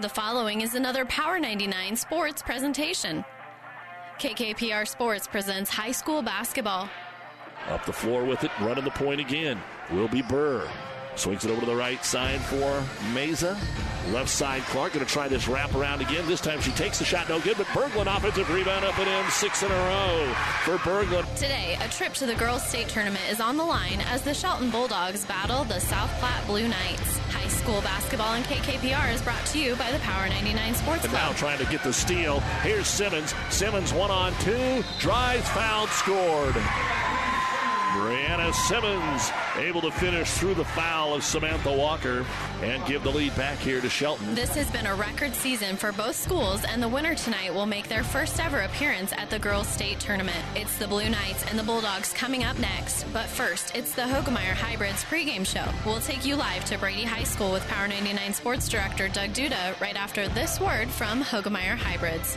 The following is another Power 99 sports presentation. KKPR Sports presents high school basketball. Up the floor with it, running the point again. Will be Burr. Swings it over to the right side for Mesa. Left side, Clark going to try this wrap around again. This time she takes the shot, no good, but Berglund offensive rebound up and in, six in a row for Berglund. Today, a trip to the girls' state tournament is on the line as the Shelton Bulldogs battle the South Platte Blue Knights. School basketball and KKPR is brought to you by the Power 99 Sports And Club. now trying to get the steal. Here's Simmons. Simmons one on two. Drives, fouled, scored. Brianna Simmons able to finish through the foul of Samantha Walker and give the lead back here to Shelton. This has been a record season for both schools, and the winner tonight will make their first ever appearance at the girls' state tournament. It's the Blue Knights and the Bulldogs coming up next, but first, it's the Hoegemeyer Hybrids pregame show. We'll take you live to Brady High School with Power 99 Sports Director Doug Duda right after this word from Hoegemeyer Hybrids.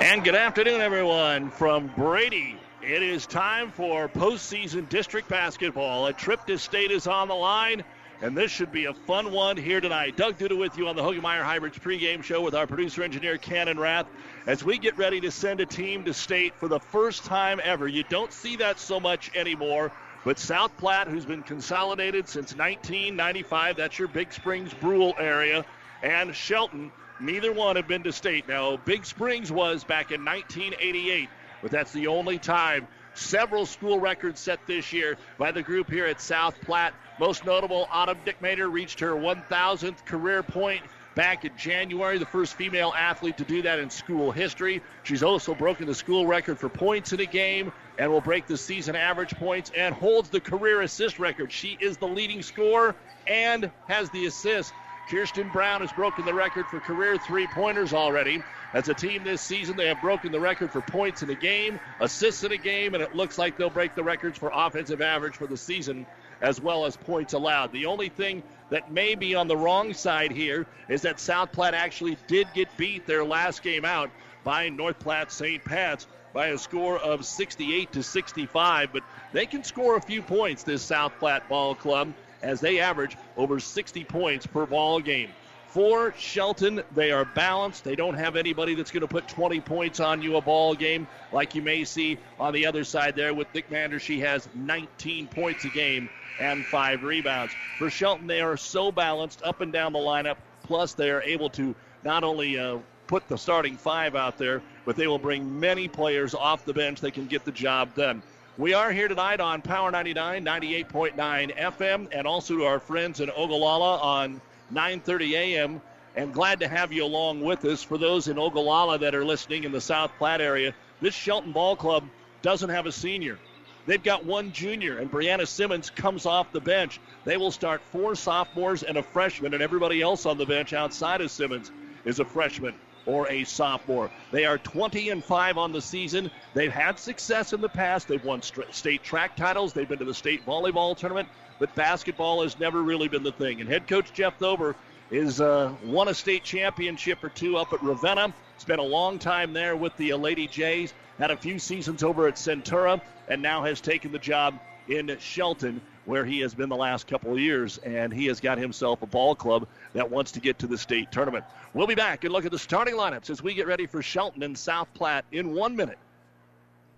And good afternoon, everyone, from Brady. It is time for postseason district basketball. A trip to state is on the line, and this should be a fun one here tonight. Doug Duda with you on the Hoegemeyer Hybrids pregame show with our producer engineer Cannon Rath as we get ready to send a team to state for the first time ever. You don't see that so much anymore. But South Platte, who's been consolidated since 1995, that's your Big Springs Brule area, and Shelton, neither one have been to state. Now, Big Springs was back in 1988, but that's the only time. Several school records set this year by the group here at South Platte. Most notable, Autumn Dickmater reached her 1,000th career point back in January, the first female athlete to do that in school history. She's also broken the school record for points in a game and will break the season average points and holds the career assist record. She is the leading scorer and has the assist. Kirsten Brown has broken the record for career three pointers already. As a team this season, they have broken the record for points in a game, assists in a game, and it looks like they'll break the records for offensive average for the season as well as points allowed. The only thing that may be on the wrong side here is that South Platte actually did get beat their last game out by North Platte St. Pat's by a score of 68 to 65, but they can score a few points this South Platte ball club as they average over 60 points per ball game. For Shelton, they are balanced. They don't have anybody that's going to put 20 points on you a ball game like you may see on the other side there with Dick Mander. She has 19 points a game and five rebounds. For Shelton, they are so balanced up and down the lineup. Plus, they are able to not only uh, put the starting five out there, but they will bring many players off the bench that can get the job done. We are here tonight on Power 99, 98.9 FM, and also to our friends in Ogallala on 9:30 a.m. And glad to have you along with us. For those in Ogallala that are listening in the South Platte area, this Shelton Ball Club doesn't have a senior. They've got one junior, and Brianna Simmons comes off the bench. They will start four sophomores and a freshman, and everybody else on the bench outside of Simmons is a freshman or a sophomore. They are 20 and 5 on the season. They've had success in the past. They've won st- state track titles. They've been to the state volleyball tournament, but basketball has never really been the thing. And head coach Jeff Thober is uh, won a state championship or two up at Ravenna. Spent a long time there with the Lady Jays. Had a few seasons over at Centura, and now has taken the job in Shelton, where he has been the last couple of years, and he has got himself a ball club that wants to get to the state tournament. We'll be back and look at the starting lineups as we get ready for Shelton and South Platte in one minute.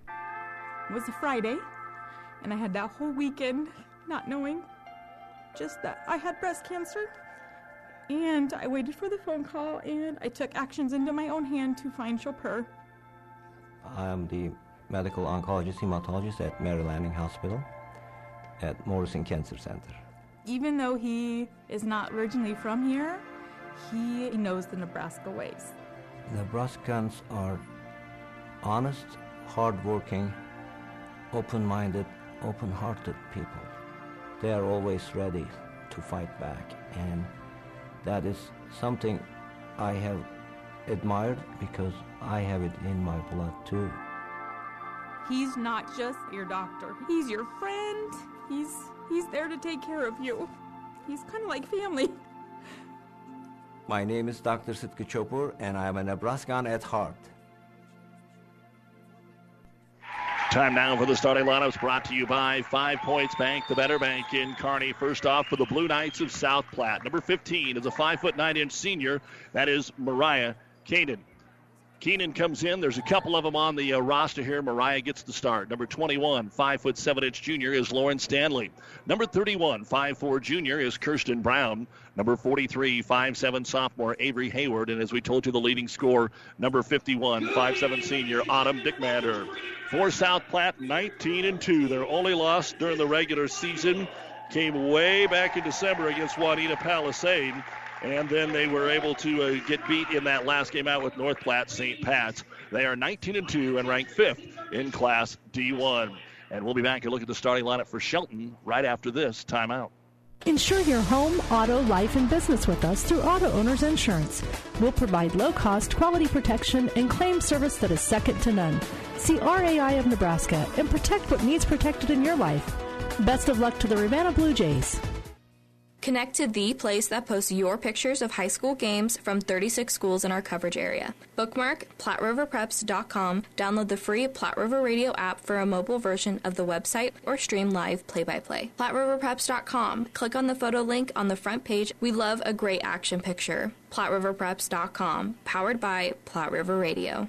It was a Friday, and I had that whole weekend not knowing just that I had breast cancer. And I waited for the phone call, and I took actions into my own hand to find Copur. I am the medical oncologist hematologist at Mary Lanning Hospital at Morrison Cancer Center. Even though he is not originally from here, he knows the Nebraska ways. Nebraskans are honest, hardworking, open minded, open hearted people. They are always ready to fight back, and that is something I have admired because I have it in my blood too. He's not just your doctor. He's your friend. He's he's there to take care of you. He's kind of like family. My name is Dr. Sitki Copur, and I am a Nebraskan at heart. Time now for the starting lineups brought to you by Five Points Bank, the better bank in Kearney. First off for the Blue Knights of South Platte. Number 15 is a 5 foot 9 inch senior. That is Mariah Keenan. Keenan comes in. There's a couple of them on the uh, roster here. Mariah gets the start. Number 21, 5 foot 7 inch junior is Lauren Stanley. Number 31, 5'4 junior is Kirsten Brown. Number 43, 5'7 sophomore Avery Hayward. And as we told you, the leading scorer, number 51, 5'7 senior Autumn Dickmatter. For South Platte, 19 and 2. Their only loss during the regular season came way back in December against Wauneta-Palisade. And then they were able to uh, get beat in that last game out with North Platte St. Pat's. They are 19 and 2 and ranked fifth in Class D1. And we'll be back and look at the starting lineup for Shelton right after this timeout. Insure your home, auto, life, and business with us through Auto Owners Insurance. We'll provide low cost, quality protection and claim service that is second to none. See RAI of Nebraska and protect what needs protected in your life. Best of luck to the Ravenna Blue Jays. Connect to the place that posts your pictures of high school games from 36 schools in our coverage area. Bookmark PlatteRiverPreps.com, download the free Platte River Radio app for a mobile version of the website, or stream live play by play. PlatteRiverPreps.com, click on the photo link on the front page. We love a great action picture. PlatteRiverPreps.com, powered by Platte River Radio.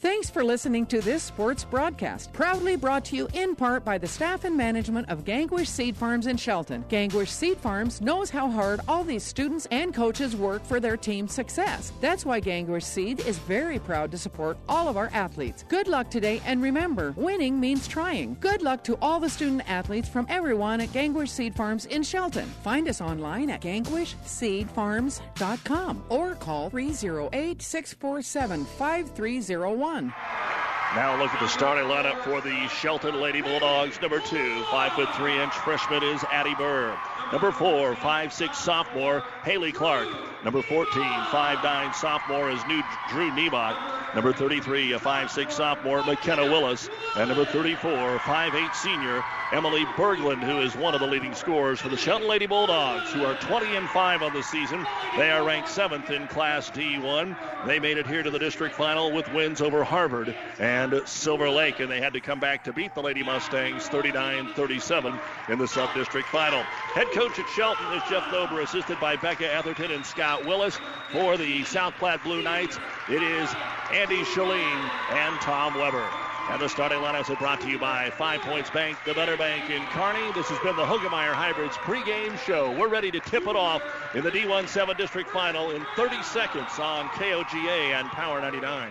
Thanks for listening to this sports broadcast, proudly brought to you in part by the staff and management of Gangwish Seed Farms in Shelton. Gangwish Seed Farms knows how hard all these students and coaches work for their team's success. That's why Gangwish Seed is very proud to support all of our athletes. Good luck today, and remember, winning means trying. Good luck to all the student athletes from everyone at Gangwish Seed Farms in Shelton. Find us online at gangwishseedfarms.com or call 308 647 5301 Now look at the starting lineup for the Shelton Lady Bulldogs. Number two, five foot three inch freshman is Addie Burr. Number four, five six sophomore Haley Clark. Number 14, five nine sophomore is new Drew Niebach. Number 33, a five six sophomore McKenna Willis. And number 34, five eight senior Emily Berglund, who is one of the leading scorers for the Shelton Lady Bulldogs, who are 20 and 5 on the season. They are ranked seventh in Class D1. They made it here to the district final with wins over Harvard and Silver Lake, and they had to come back to beat the Lady Mustangs 39 37 in the sub district final. Head coach at Shelton is Jeff Nober, assisted by Becca Atherton and Scott Willis. For the South Platte Blue Knights, it is Andy Shalene and Tom Weber. And the starting lineups are brought to you by Five Points Bank, the better bank in Kearney. This has been the Hoegemeyer Hybrids pregame show. We're ready to tip it off in the D17 District Final in 30 seconds on KOGA and Power 99.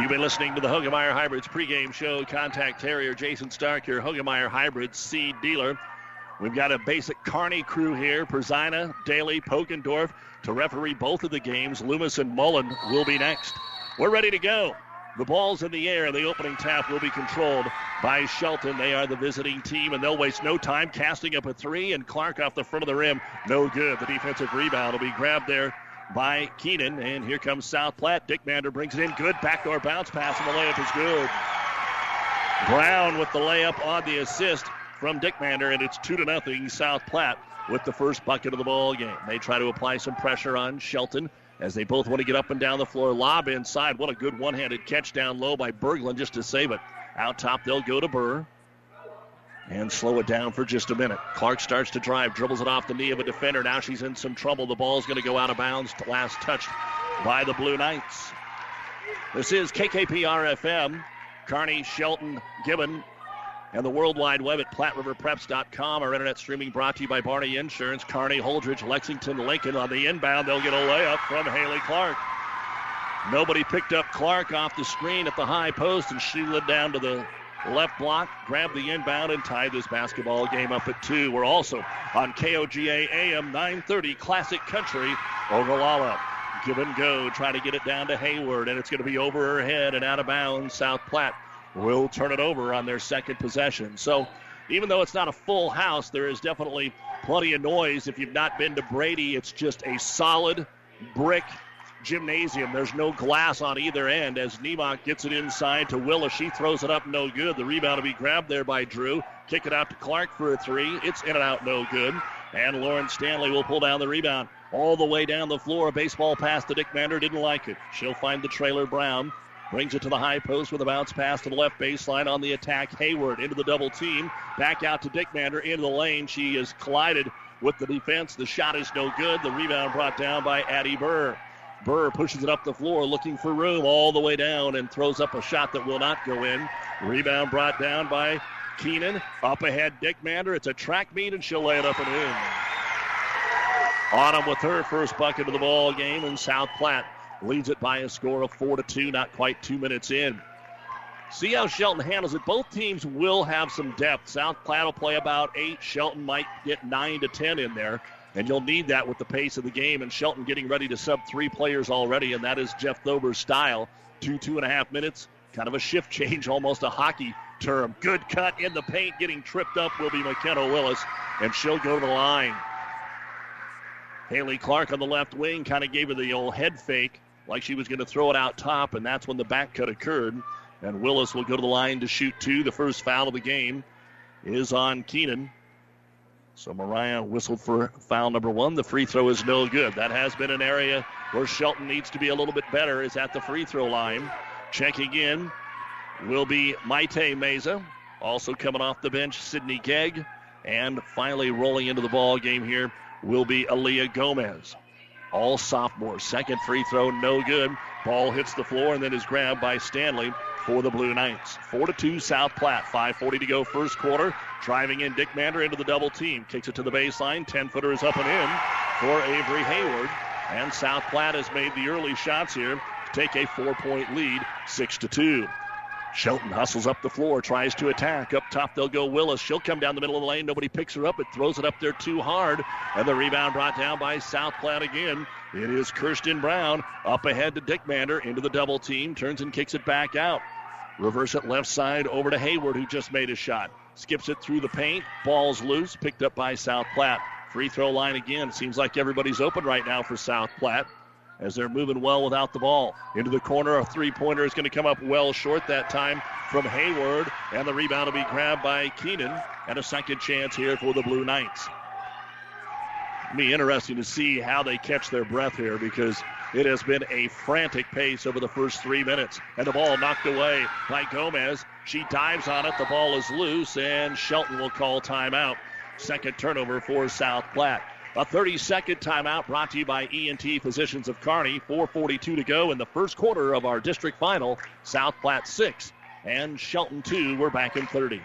You've been listening to the Hoegemeyer Hybrids pregame show. Contact Terrier Jason Stark, your Hoegemeyer Hybrids seed dealer. We've got a basic Kearney crew here. Perzina, Daly, Pokendorf to referee both of the games. Loomis and Mullen will be next. We're ready to go. The ball's in the air. The opening tap will be controlled by Shelton. They are the visiting team, and they'll waste no time casting up a three. And Clark off the front of the rim. No good. The defensive rebound will be grabbed there by Keenan. And here comes South Platte. Dick Mander brings it in. Good backdoor bounce pass, and the layup is good. Brown with the layup on the assist from Dick Mander, and it's two to nothing South Platte with the first bucket of the ball game. They try to apply some pressure on Shelton as they both want to get up and down the floor. Lob inside. What a good one-handed catch down low by Berglund just to save it. Out top, they'll go to Burr and slow it down for just a minute. Clark starts to drive, dribbles it off the knee of a defender. Now she's in some trouble. The ball's going to go out of bounds. Last touched by the Blue Knights. This is KKPR FM. Kearney, Shelton, Gibbon, and the World Wide Web at PlatteRiverPreps.com. Our internet streaming brought to you by Barney Insurance. Kearney, Holdrege, Lexington, Lincoln on the inbound. They'll get a layup from Haley Clark. Nobody picked up Clark off the screen at the high post, and she led down to the left block, grabbed the inbound, and tied this basketball game up at two. We're also on KOGA AM 930 Classic Country, Ogallala. Give and go, try to get it down to Hayward, and it's going to be over her head and out of bounds. South Platte will turn it over on their second possession. So, even though it's not a full house, there is definitely plenty of noise. If you've not been to Brady, it's just a solid brick gymnasium. There's no glass on either end as Nemok gets it inside to Willis. She throws it up, no good. The rebound will be grabbed there by Drew. Kick it out to Clark for a three. It's in and out, no good. And Lauren Stanley will pull down the rebound all the way down the floor. A baseball pass to Dickmander. Didn't like it. She'll find the trailer Brown. Brings it to the high post with a bounce pass to the left baseline on the attack. Hayward into the double team. Back out to Dickmander into the lane. She is collided with the defense. The shot is no good. The rebound brought down by Addie Burr. Burr pushes it up the floor looking for room all the way down and throws up a shot that will not go in. Rebound brought down by Keenan. Up ahead, Dick Mander. It's a track meet and she'll lay it up and in. Autumn with her first bucket of the ball game, and South Platte leads it by a score of four to two. Not quite two minutes in. See how Shelton handles it. Both teams will have some depth. South Platte will play about eight. Shelton might get nine to ten in there, and you'll need that with the pace of the game. And Shelton getting ready to sub three players already, and that is Jeff Thober's style. Two two and a half minutes, kind of a shift change, almost a hockey term. Good cut in the paint, getting tripped up will be McKenna Willis, and she'll go to the line. Haley Clark on the left wing kind of gave her the old head fake, like she was going to throw it out top, and that's when the back cut occurred. And Willis will go to the line to shoot two. The first foul of the game is on Keenan. So Mariah whistled for foul number one. The free throw is no good. That has been an area where Shelton needs to be a little bit better, is at the free throw line. Checking in will be Maite Meza. Also coming off the bench, Sydney Gegg. And finally rolling into the ball game here will be Aaliyah Gomez. All sophomore. Second free throw, no good. Ball hits the floor and then is grabbed by Stanley for the Blue Knights. 4 to 2 South Platte. 5.40 to go first quarter. Driving in Dick Mander into the double team. Kicks it to the baseline. 10 footer is up and in for Avery Hayward. And South Platte has made the early shots here to take a four point lead, 6 to 2. Shelton hustles up the floor, tries to attack. Up top, they'll go Willis. She'll come down the middle of the lane. Nobody picks her up. It throws it up there too hard. And the rebound brought down by South Platte again. It is Kirsten Brown up ahead to Dick Mander into the double team. Turns and kicks it back out. Reverse it left side over to Hayward, who just made a shot. Skips it through the paint. Ball's loose. Picked up by South Platte. Free throw line again. Seems like everybody's open right now for South Platte as they're moving well without the ball. Into the corner, a three pointer is going to come up well short that time from Hayward, and the rebound will be grabbed by Keenan, and a second chance here for the Blue Knights. It'll be interesting to see how they catch their breath here because it has been a frantic pace over the first three minutes. And the ball knocked away by Gomez. She dives on it. The ball is loose, and Shelton will call timeout. Second turnover for South Platte. A 30 second timeout brought to you by ENT Physicians of Kearney. 4.42 to go in the first quarter of our district final. South Platte 6 and Shelton 2. We're back in 30.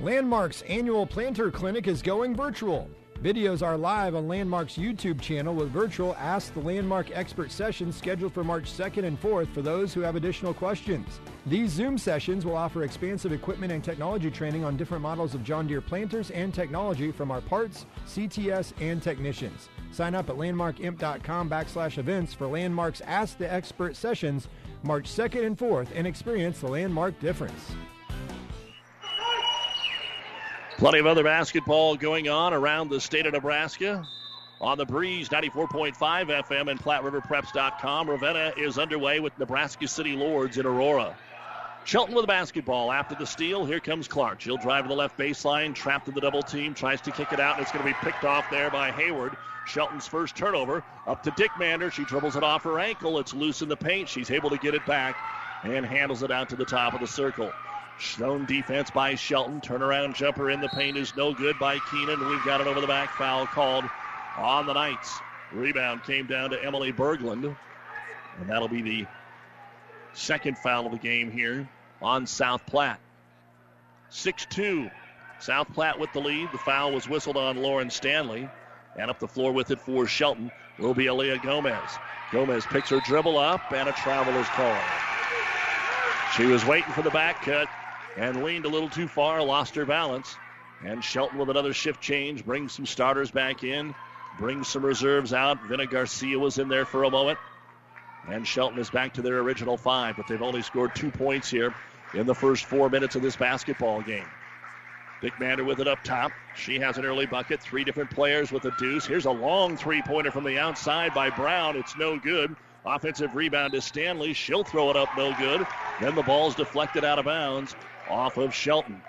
Landmark's annual planter clinic is going virtual. Videos are live on Landmark's YouTube channel with virtual Ask the Landmark expert sessions scheduled for March 2nd and 4th for those who have additional questions. These Zoom sessions will offer expansive equipment and technology training on different models of John Deere planters and technology from our parts, CTS, and technicians. Sign up at landmarkimp.com backslash events for Landmark's Ask the Expert sessions March 2nd and 4th and experience the Landmark difference. Plenty of other basketball going on around the state of Nebraska. On the breeze, 94.5 FM and PlatteRiverPreps.com. Ravenna is underway with Nebraska City Lourdes in Aurora. Shelton with the basketball after the steal. Here comes Clark. She'll drive to the left baseline, trapped in the double team, tries to kick it out, and it's going to be picked off there by Hayward. Shelton's first turnover up to Dick Mander. She dribbles it off her ankle. It's loose in the paint. She's able to get it back and handles it out to the top of the circle. Zone defense by Shelton. Turnaround jumper in the paint is no good by Keenan. We've got it over the back foul called on the Knights. Rebound came down to Emily Berglund. And that'll be the second foul of the game here on South Platte. 6 2. South Platte with the lead. The foul was whistled on Lauren Stanley. And up the floor with it for Shelton will be Aaliyah Gomez. Gomez picks her dribble up, and a travel is called. She was waiting for the back cut and leaned a little too far, lost her balance. And Shelton with another shift change brings some starters back in, brings some reserves out. Vina Garcia was in there for a moment. And Shelton is back to their original five, but they've only scored two points here in the first four minutes of this basketball game. Dick Mander with it up top. She has an early bucket. Three different players with a deuce. Here's a long three pointer from the outside by Brown. It's no good. Offensive rebound to Stanley. She'll throw it up, no good. Then the ball's deflected out of bounds off of Shelton.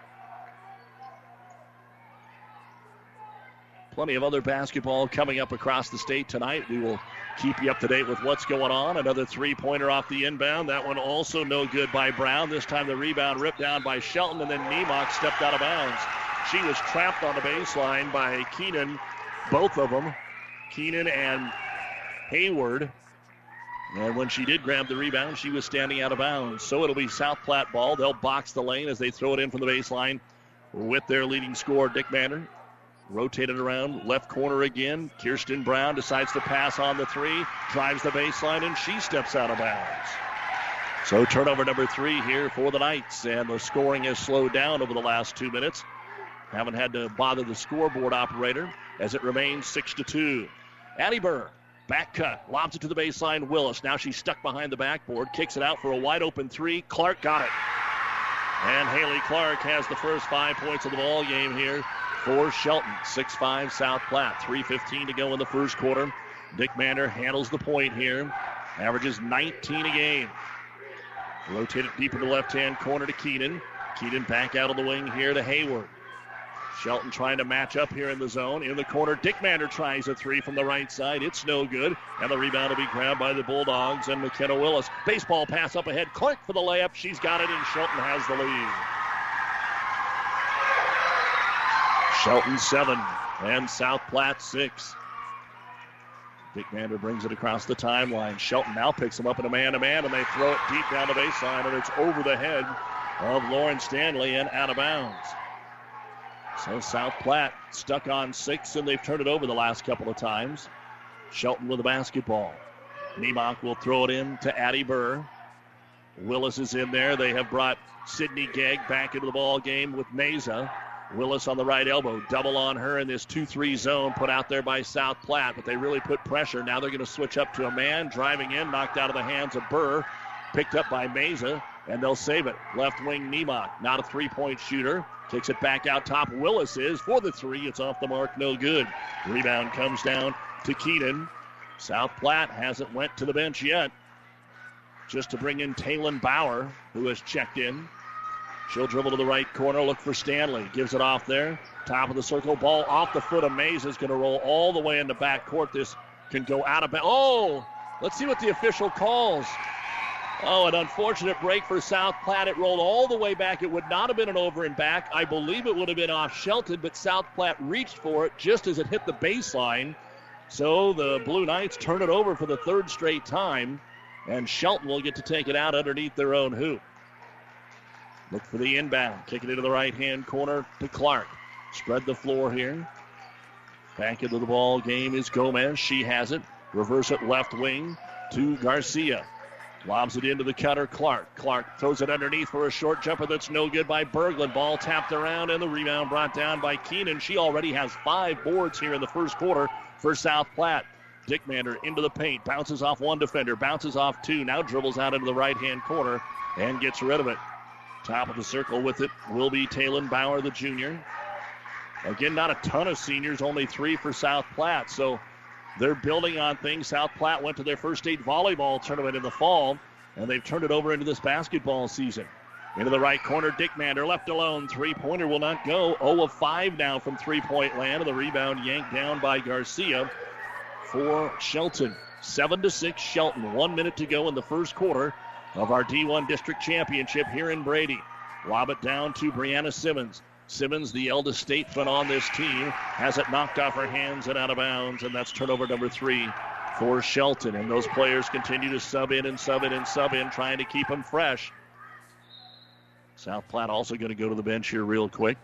Plenty of other basketball coming up across the state tonight. We will keep you up to date with what's going on. Another three pointer off the inbound. That one also no good by Brown. This time the rebound ripped down by Shelton, and then Nemock stepped out of bounds. She was trapped on the baseline by Keenan, both of them, Keenan and Hayward. And when she did grab the rebound, she was standing out of bounds. So it'll be South Platte ball. They'll box the lane as they throw it in from the baseline with their leading scorer, Dick Mander. Rotated around, left corner again. Kirsten Brown decides to pass on the three, drives the baseline, and she steps out of bounds. So turnover number three here for the Knights, and the scoring has slowed down over the last two minutes. Haven't had to bother the scoreboard operator as it remains six to two. Addie Burr, back cut, lobs it to the baseline. Willis. Now she's stuck behind the backboard, kicks it out for a wide open three. Clark got it. And Haley Clark has the first five points of the ball game here for Shelton. 6-5 South Platte. 3.15 to go in the first quarter. Dick Mander handles the point here. Averages 19 a game. Rotated deep in the left-hand corner to Keenan. Keenan back out of the wing here to Hayward. Shelton trying to match up here in the zone. In the corner, Dick Mander tries a three from the right side. It's no good. And the rebound will be grabbed by the Bulldogs and McKenna Willis. Baseball pass up ahead. Clark for the layup. She's got it, and Shelton has the lead. Shelton seven and South Platte six. Dick Mander brings it across the timeline. Shelton now picks him up in a man-to-man, and they throw it deep down the baseline, and it's over the head of Lauren Stanley and out of bounds. So South Platte stuck on six, and they've turned it over the last couple of times. Shelton with the basketball. Nemock will throw it in to Addie Burr. Willis is in there. They have brought Sydney Gegg back into the ball game with Mesa. Willis on the right elbow. Double on her in this 2 3 zone put out there by South Platte, but they really put pressure. Now they're going to switch up to a man driving in, knocked out of the hands of Burr, picked up by Mesa, and they'll save it. Left wing Nemock, not a three point shooter. Takes it back out top. Willis is for the three. It's off the mark, no good. Rebound comes down to Keenan. South Platte hasn't went to the bench yet. Just to bring in Taylon Bauer, who has checked in. She'll dribble to the right corner, look for Stanley. Gives it off there. Top of the circle. Ball off the foot of Mays is going to roll all the way into back court. This can go out of bounds. Oh, let's see what the official calls. Oh, an unfortunate break for South Platte. It rolled all the way back. It would not have been an over and back. I believe it would have been off Shelton, but South Platte reached for it just as it hit the baseline. So the Blue Knights turn it over for the third straight time, and Shelton will get to take it out underneath their own hoop. Look for the inbound. Kicking into the right hand corner to Clark. Spread the floor here. Back into the ball game is Gomez. She has it. Reverse it left wing to Garcia. Lobs it into the cutter, Clark. Clark throws it underneath for a short jumper that's no good by Berglund. Ball tapped around and the rebound brought down by Keenan. She already has five boards here in the first quarter for South Platte. Dick Mander into the paint, bounces off one defender, bounces off two, now dribbles out into the right hand corner and gets rid of it. Top of the circle with it will be Taylon Bauer, the junior. Again, not a ton of seniors, only three for South Platte. So they're building on things. South Platte went to their first state volleyball tournament in the fall, and they've turned it over into this basketball season. Into the right corner, Dickmander left alone. Three pointer will not go. 0 of 5 now from three point land. And the rebound yanked down by Garcia for Shelton. 7 to 6 Shelton. One minute to go in the first quarter of our D1 District Championship here in Brady. Lob it down to Brianna Simmons. Simmons, the eldest statesman on this team, has it knocked off her hands and out of bounds, and that's turnover number three for Shelton. And those players continue to sub in and sub in and sub in, trying to keep them fresh. South Platte also going to go to the bench here real quick.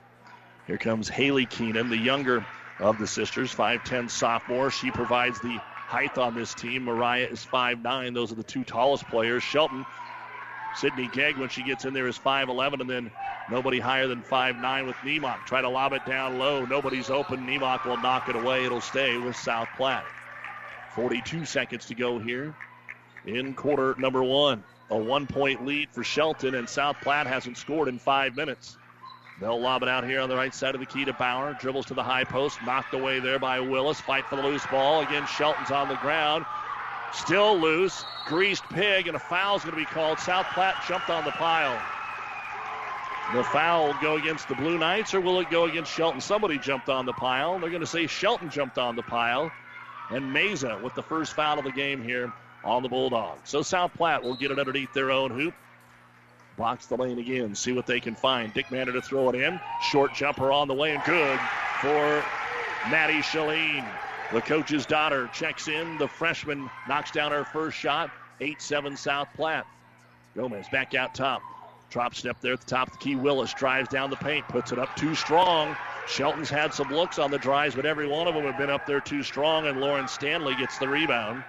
Here comes Haley Keenan, the younger of the sisters, 5'10 sophomore. She provides the height on this team. Mariah is 5'9. Those are the two tallest players. Shelton, Sydney Gegg, when she gets in there, is 5'11, and then nobody higher than 5'9 with Nemock. Try to lob it down low. Nobody's open. Nemock will knock it away. It'll stay with South Platte. 42 seconds to go here in quarter number one. A one point lead for Shelton, and South Platte hasn't scored in five minutes. They'll lob it out here on the right side of the key to Bauer. Dribbles to the high post. Knocked away there by Willis. Fight for the loose ball. Again, Shelton's on the ground. Still loose. Greased pig, and a foul's going to be called. South Platte jumped on the pile. The foul go against the Blue Knights, or will it go against Shelton? Somebody jumped on the pile. They're going to say Shelton jumped on the pile. And Mesa with the first foul of the game here on the Bulldogs. So South Platte will get it underneath their own hoop. Box the lane again, see what they can find. Dickmander to throw it in. Short jumper on the way and good for Maddie Shalene. The coach's daughter checks in. The freshman knocks down her first shot. 8 7 South Platte. Gomez back out top. Drop step there at the top of the key. Willis drives down the paint, puts it up too strong. Shelton's had some looks on the drives, but every one of them have been up there too strong, and Lauren Stanley gets the rebound.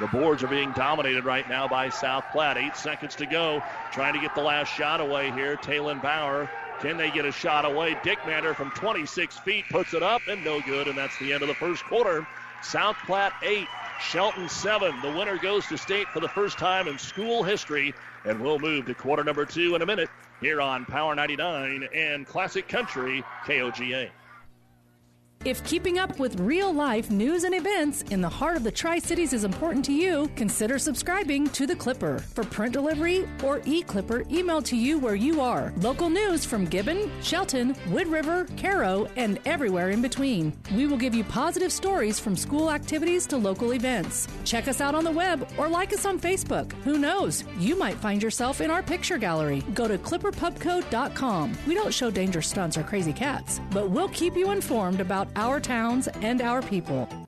The boards are being dominated right now by South Platte. Eight seconds to go. Trying to get the last shot away here. Taylon Bauer. Can they get a shot away? Dick Mander from 26 feet puts it up and no good, and that's the end of the first quarter. South Platte 8, Shelton 7. The winner goes to state for the first time in school history, and we'll move to quarter number two in a minute here on Power 99 and Classic Country KOGA. If keeping up with real life news and events in the heart of the Tri Cities is important to you, consider subscribing to The Clipper. For print delivery or e Clipper emailed to you where you are. Local news from Gibbon, Shelton, Wood River, Cairo, and everywhere in between. We will give you positive stories from school activities to local events. Check us out on the web or like us on Facebook. Who knows? You might find yourself in our picture gallery. Go to clipperpubco.com. We don't show dangerous stunts or crazy cats, but we'll keep you informed about our towns and our people.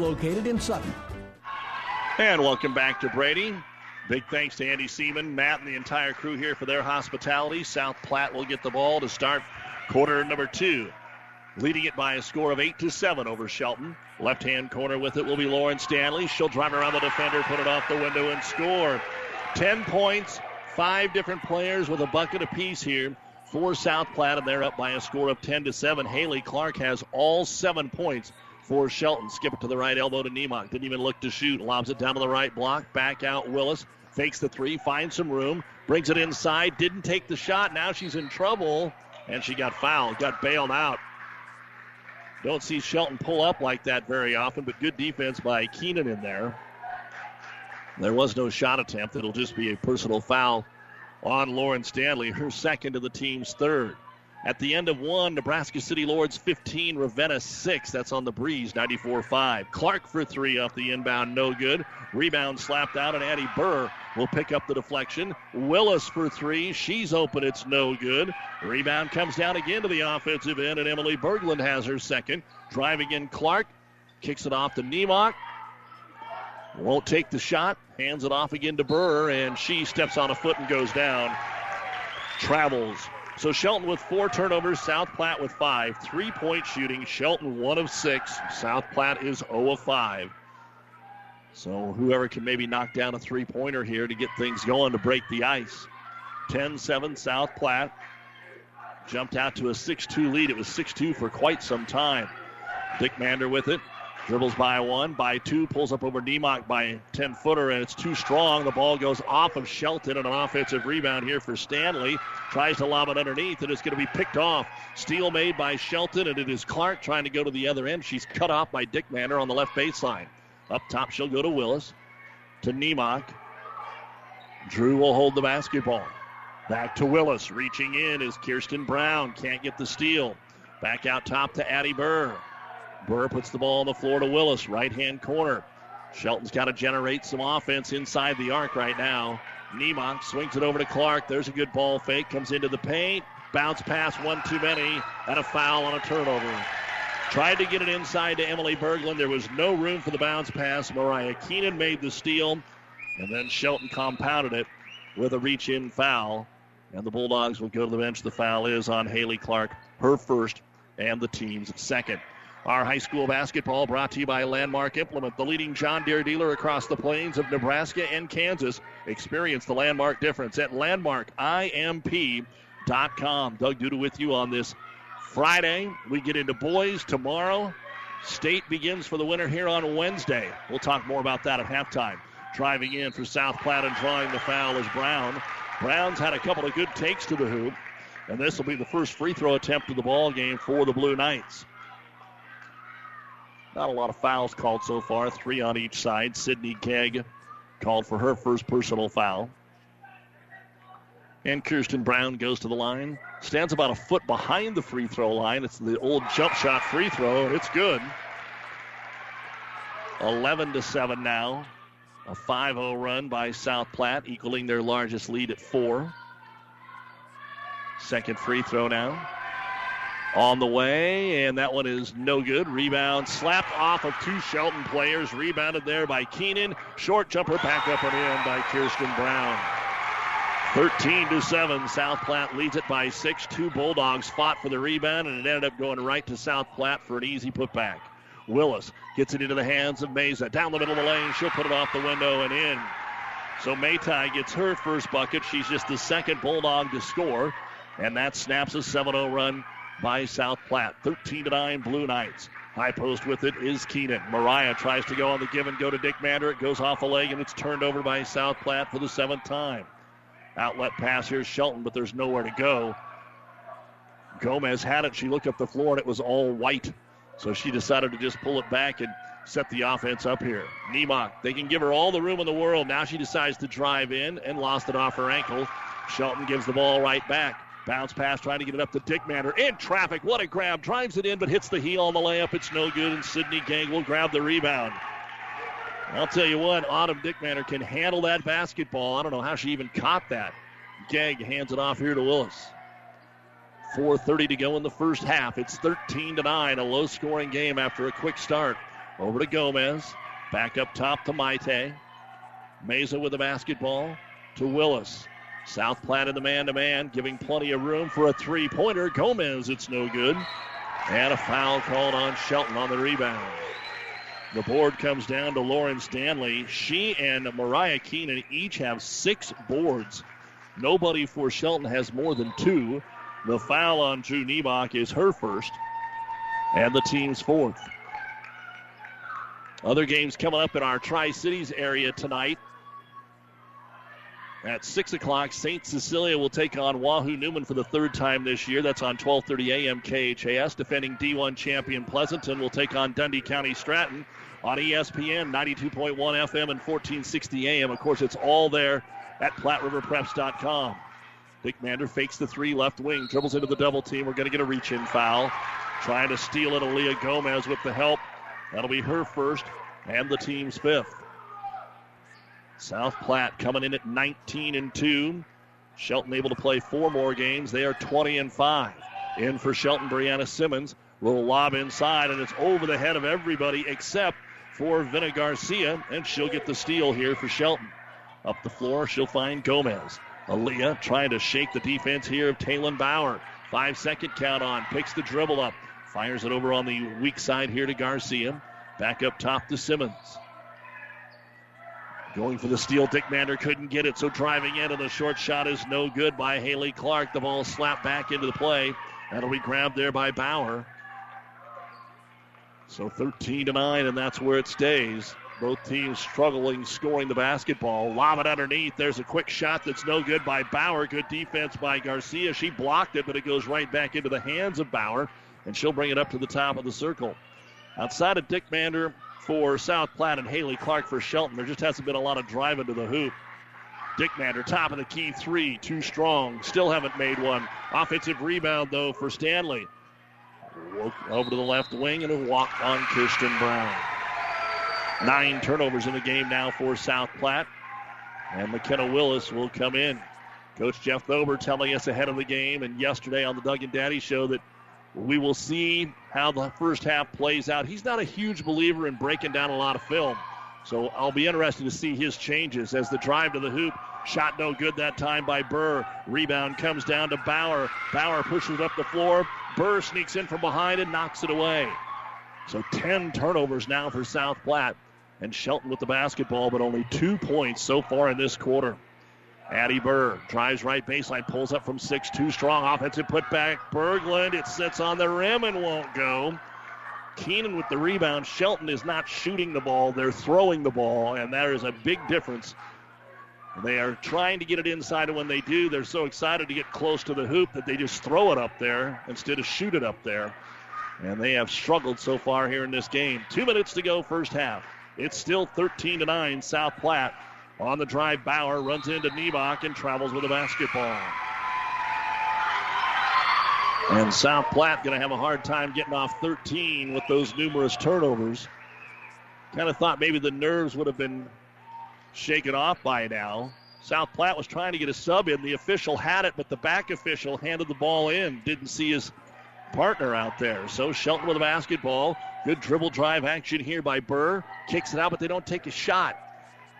located in Sutton. And welcome back to Brady. Big thanks to Andy Seaman, Matt, and the entire crew here for their hospitality. South Platte will get the ball to start quarter number two, leading it by a score of eight to seven over Shelton. Left hand corner with it will be Lauren Stanley. She'll drive around the defender, put it off the window, and score. Ten points, five different players with a bucket apiece here for South Platte, and they're up by a score of 10 to 7. Haley Clark has all seven points for Shelton. Skip it to the right elbow to Nemock. Didn't even look to shoot. Lobs it down to the right block. Back out Willis. Fakes the three. Finds some room. Brings it inside. Didn't take the shot. Now she's in trouble. And she got fouled. Got bailed out. Don't see Shelton pull up like that very often, but good defense by Keenan in there. There was no shot attempt. It'll just be a personal foul on Lauren Stanley, her second to the team's third. At the end of one, Nebraska City Lourdes 15, Ravenna 6. That's on the breeze, 94 5. Clark for three off the inbound, no good. Rebound slapped out, and Addie Burr will pick up the deflection. Willis for three. She's open, it's no good. Rebound comes down again to the offensive end, and Emily Berglund has her second. Driving in Clark, kicks it off to Nemock. Won't take the shot, hands it off again to Burr, and she steps on a foot and goes down. Travels so Shelton with four turnovers, South Platte with five. Three point shooting, Shelton one of six. South Platte is 0 of 5. So whoever can maybe knock down a three pointer here to get things going to break the ice. 10 7 South Platte. Jumped out to a 6 2 lead. It was 6 2 for quite some time. Dick Mander with it. Dribbles by one, by two, pulls up over Nemock by 10 footer, and it's too strong. The ball goes off of Shelton, and an offensive rebound here for Stanley. Tries to lob it underneath, and it's going to be picked off. Steal made by Shelton, and it is Clark trying to go to the other end. She's cut off by Dick Mander on the left baseline. Up top, she'll go to Willis, to Nemock. Drew will hold the basketball. Back to Willis. Reaching in is Kirsten Brown. Can't get the steal. Back out top to Addie Burr. Burr puts the ball on the floor to Willis, right hand corner. Shelton's got to generate some offense inside the arc right now. Nemock swings it over to Clark. There's a good ball fake. Comes into the paint. Bounce pass, one too many, and a foul on a turnover. Tried to get it inside to Emily Berglund. There was no room for the bounce pass. Mariah Keenan made the steal, and then Shelton compounded it with a reach in foul. And the Bulldogs will go to the bench. The foul is on Haley Clark, her first, and the team's second. Our high school basketball brought to you by Landmark Implement, the leading John Deere dealer across the plains of Nebraska and Kansas. Experience the Landmark difference at landmarkimp.com. Doug Duda with you on this Friday. We get into boys tomorrow. State begins for the winter here on Wednesday. We'll talk more about that at halftime. Driving in for South Platte and drawing the foul is Brown. Brown's had a couple of good takes to the hoop, and this will be the first free throw attempt of the ball game for the Blue Knights. Not a lot of fouls called so far, three on each side. Sydney Gegg called for her first personal foul. And Kirsten Brown goes to the line. Stands about a foot behind the free throw line. It's the old jump shot free throw, and it's good. 11 to 7 now. A 5 0 run by South Platte, equaling their largest lead at four. Second free throw now on the way, and that one is no good. Rebound slapped off of two Shelton players. Rebounded there by Keenan. Short jumper back up and in by Kirsten Brown. 13 to 7. South Platte leads it by six. Two Bulldogs fought for the rebound, and it ended up going right to South Platte for an easy putback. Willis gets it into the hands of Mesa. Down the middle of the lane. She'll put it off the window and in. So Maite gets her first bucket. She's just the second Bulldog to score. And that snaps a 7 0 run by South Platte. 13 to 9 Blue Knights. High post with it is Keenan. Mariah tries to go on the give and go to Dick Mander. It goes off a leg and it's turned over by South Platte for the seventh time. Outlet pass here, Shelton, but there's nowhere to go. Gomez had it. She looked up the floor and it was all white. So she decided to just pull it back and set the offense up here. Nemock, they can give her all the room in the world. Now she decides to drive in and lost it off her ankle. Shelton gives the ball right back. Bounce pass trying to get it up to Dick Mander. In traffic. What a grab. Drives it in, but hits the heel on the layup. It's no good, and Sydney Gang will grab the rebound. I'll tell you what, Autumn Dick Mander can handle that basketball. I don't know how she even caught that. Gang hands it off here to Willis. 4.30 to go in the first half. It's 13 to 9, a low scoring game after a quick start. Over to Gomez. Back up top to Maite. Mesa with the basketball to Willis. South Platte in the man to man, giving plenty of room for a three pointer. Gomez, it's no good. And a foul called on Shelton on the rebound. The board comes down to Lauren Stanley. She and Mariah Keenan each have six boards. Nobody for Shelton has more than two. The foul on Drew Nemock is her first, and the team's fourth. Other games coming up in our Tri Cities area tonight. At 6 o'clock, St. Cecilia will take on Wahoo Newman for the third time this year. That's on 1230 AM KHAS. Defending D1 champion Pleasanton will take on Dundee County Stratton on ESPN 92.1 FM and 1460 AM. Of course, it's all there at PlatteRiverPreps.com. Dick Mander fakes the three left wing, dribbles into the double team. We're going to get a reach in foul. Trying to steal it, Aaliyah Gomez with the help. That'll be her first and the team's fifth. South Platte coming in at 19 and 2. Shelton able to play four more games. They are 20 and 5. In for Shelton, Brianna Simmons. Little lob inside, and it's over the head of everybody except for Vina Garcia, and she'll get the steal here for Shelton. Up the floor, she'll find Gomez. Aaliyah trying to shake the defense here of Taylon Bauer. Five second count on, picks the dribble up, fires it over on the weak side here to Garcia. Back up top to Simmons. Going for the steal, Dick Mander couldn't get it, so driving in, and the short shot is no good by Haley Clark. The ball slapped back into the play. That'll be grabbed there by Bauer. So 13 to 9, and that's where it stays. Both teams struggling scoring the basketball. Lob it underneath. There's a quick shot that's no good by Bauer. Good defense by Garcia. She blocked it, but it goes right back into the hands of Bauer, and she'll bring it up to the top of the circle. Outside of Dick Mander for South Platte and Haley Clark for Shelton, there just hasn't been a lot of driving to the hoop. Dick Mander, top of the key three, too strong. Still haven't made one. Offensive rebound, though, for Stanley. Over to the left wing and a walk on Kirsten Brown. Nine turnovers in the game now for South Platte. And McKenna Willis will come in. Coach Jeff Thober telling us ahead of the game and yesterday on the Doug and Daddy show that we will see how the first half plays out. He's not a huge believer in breaking down a lot of film. So I'll be interested to see his changes as the drive to the hoop. Shot no good that time by Burr. Rebound comes down to Bauer. Bauer pushes up the floor. Burr sneaks in from behind and knocks it away. So 10 turnovers now for South Platte and Shelton with the basketball, but only two points so far in this quarter. Addie Burr drives right baseline, pulls up from six, two strong offensive putback. Berglund, it sits on the rim and won't go. Keenan with the rebound. Shelton is not shooting the ball, they're throwing the ball, and there is a big difference. They are trying to get it inside, and when they do, they're so excited to get close to the hoop that they just throw it up there instead of shoot it up there. And they have struggled so far here in this game. Two minutes to go, first half. It's still 13 to 9, South Platte. On the drive, Bauer runs into Niebach and travels with a basketball. And South Platte going to have a hard time getting off 13 with those numerous turnovers. Kind of thought maybe the nerves would have been shaken off by now. South Platte was trying to get a sub in. The official had it, but the back official handed the ball in. Didn't see his partner out there. So Shelton with a basketball. Good dribble drive action here by Burr. Kicks it out, but they don't take a shot.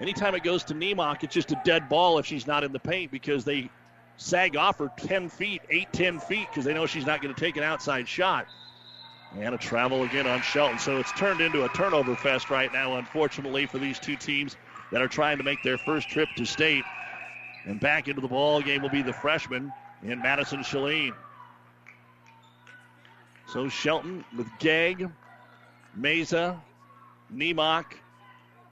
Anytime it goes to Niemach, it's just a dead ball if she's not in the paint because they sag off her 10 feet, 8, 10 feet, because they know she's not going to take an outside shot. And a travel again on Shelton. So it's turned into a turnover fest right now, unfortunately, for these two teams that are trying to make their first trip to state. And back into the ball game will be the freshman in Madison Shalene. So Shelton with Gegg, Mesa, Niemach,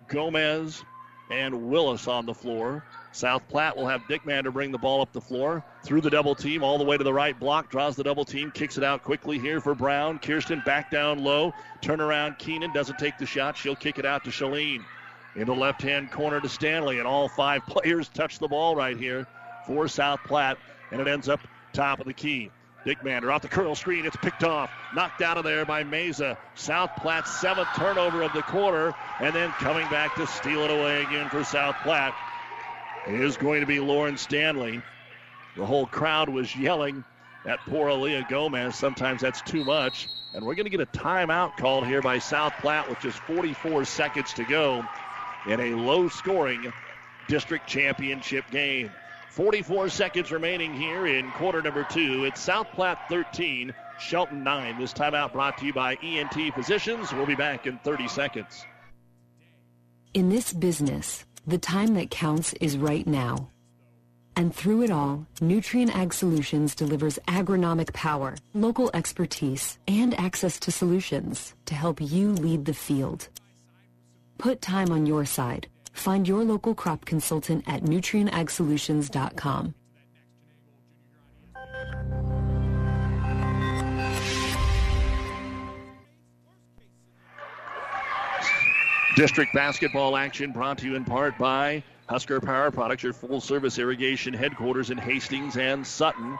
Gomez, and Willis on the floor. South Platte will have Dickman to bring the ball up the floor through the double team all the way to the right block. Draws the double team, kicks it out quickly here for Brown. Kirsten back down low. Turnaround Keenan doesn't take the shot. She'll kick it out to Shalene. In the left hand corner to Stanley, and all five players touch the ball right here for South Platte, and it ends up top of the key. Dick Mander off the curl screen. It's picked off. Knocked out of there by Mesa. South Platte's seventh turnover of the quarter. And then coming back to steal it away again for South Platte is going to be Lauren Stanley. The whole crowd was yelling at poor Aaliyah Gomez. Sometimes that's too much. And we're going to get a timeout called here by South Platte with just 44 seconds to go in a low scoring district championship game. 44 seconds remaining here in quarter number two. It's South Platte 13, Shelton 9. This timeout brought to you by ENT Physicians. We'll be back in 30 seconds. In this business, the time that counts is right now. And through it all, Nutrien Ag Solutions delivers agronomic power, local expertise, and access to solutions to help you lead the field. Put time on your side Find your local crop consultant at nutrienagsolutions.com. District basketball action brought to you in part by Husker Power Products, your full service irrigation headquarters in Hastings and Sutton.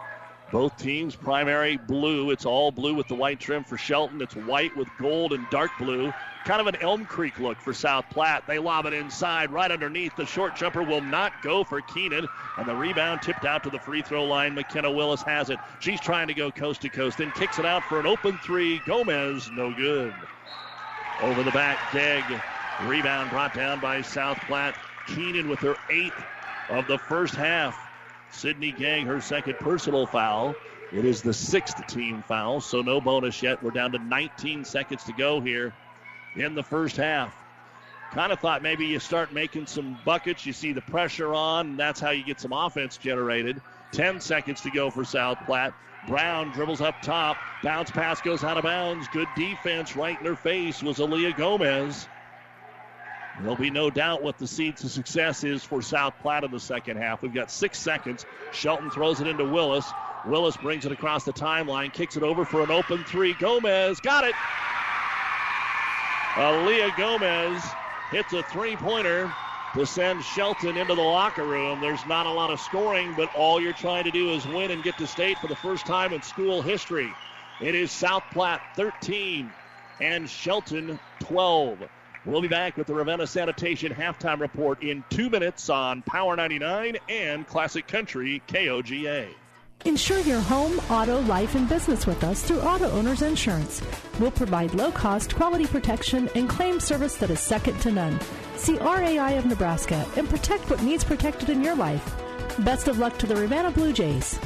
Both teams primary blue. It's all blue with the white trim for Shelton. It's white with gold and dark blue. Kind of an Elm Creek look for South Platte. They lob it inside, right underneath. The short jumper will not go for Keenan. And the rebound tipped out to the free throw line. McKenna Willis has it. She's trying to go coast to coast, then kicks it out for an open three. Gomez, no good. Over the back, Gegg. Rebound brought down by South Platte. Keenan with her eighth of the first half. Sydney Gegg, her second personal foul. It is the sixth team foul, so no bonus yet. We're down to 19 seconds to go here in the first half. Kind of thought maybe you start making some buckets. You see the pressure on, that's how you get some offense generated. 10 seconds to go for South Platte. Brown dribbles up top. Bounce pass goes out of bounds. Good defense right in her face was Aaliyah Gomez. There'll be no doubt what the seed to success is for South Platte in the second half. We've got six seconds. Shelton throws it into Willis. Willis brings it across the timeline, kicks it over for an open three. Gomez got it. Aaliyah Gomez hits a three pointer to send Shelton into the locker room. There's not a lot of scoring, but all you're trying to do is win and get to state for the first time in school history. It is South Platte 13 and Shelton 12. We'll be back with the Ravenna Sanitation halftime report in two minutes on Power 99 and Classic Country KOGA. Insure your home, auto, life, and business with us through Auto Owners Insurance. We'll provide low cost, quality protection and claim service that is second to none. See RAI of Nebraska and protect what needs protected in your life. Best of luck to the Ravenna Blue Jays.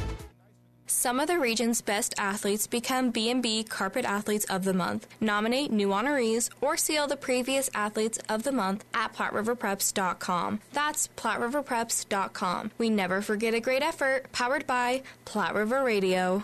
Some of the region's best athletes become B&B Carpet Athletes of the Month. Nominate new honorees or see all the previous athletes of the month at PlatteRiverPreps.com. That's PlatteRiverPreps.com. We never forget a great effort. Powered by Platte River Radio.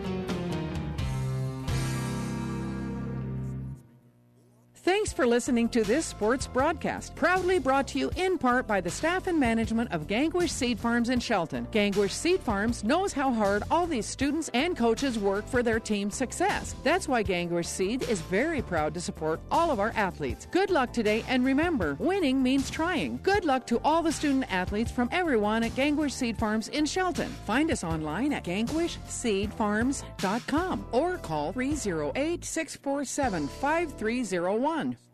Thanks for listening to this sports broadcast, proudly brought to you in part by the staff and management of Gangwish Seed Farms in Shelton. Gangwish Seed Farms knows how hard all these students and coaches work for their team's success. That's why Gangwish Seed is very proud to support all of our athletes. Good luck today, and remember, winning means trying. Good luck to all the student athletes from everyone at Gangwish Seed Farms in Shelton. Find us online at gangwishseedfarms.com or call 308 647 5301 one.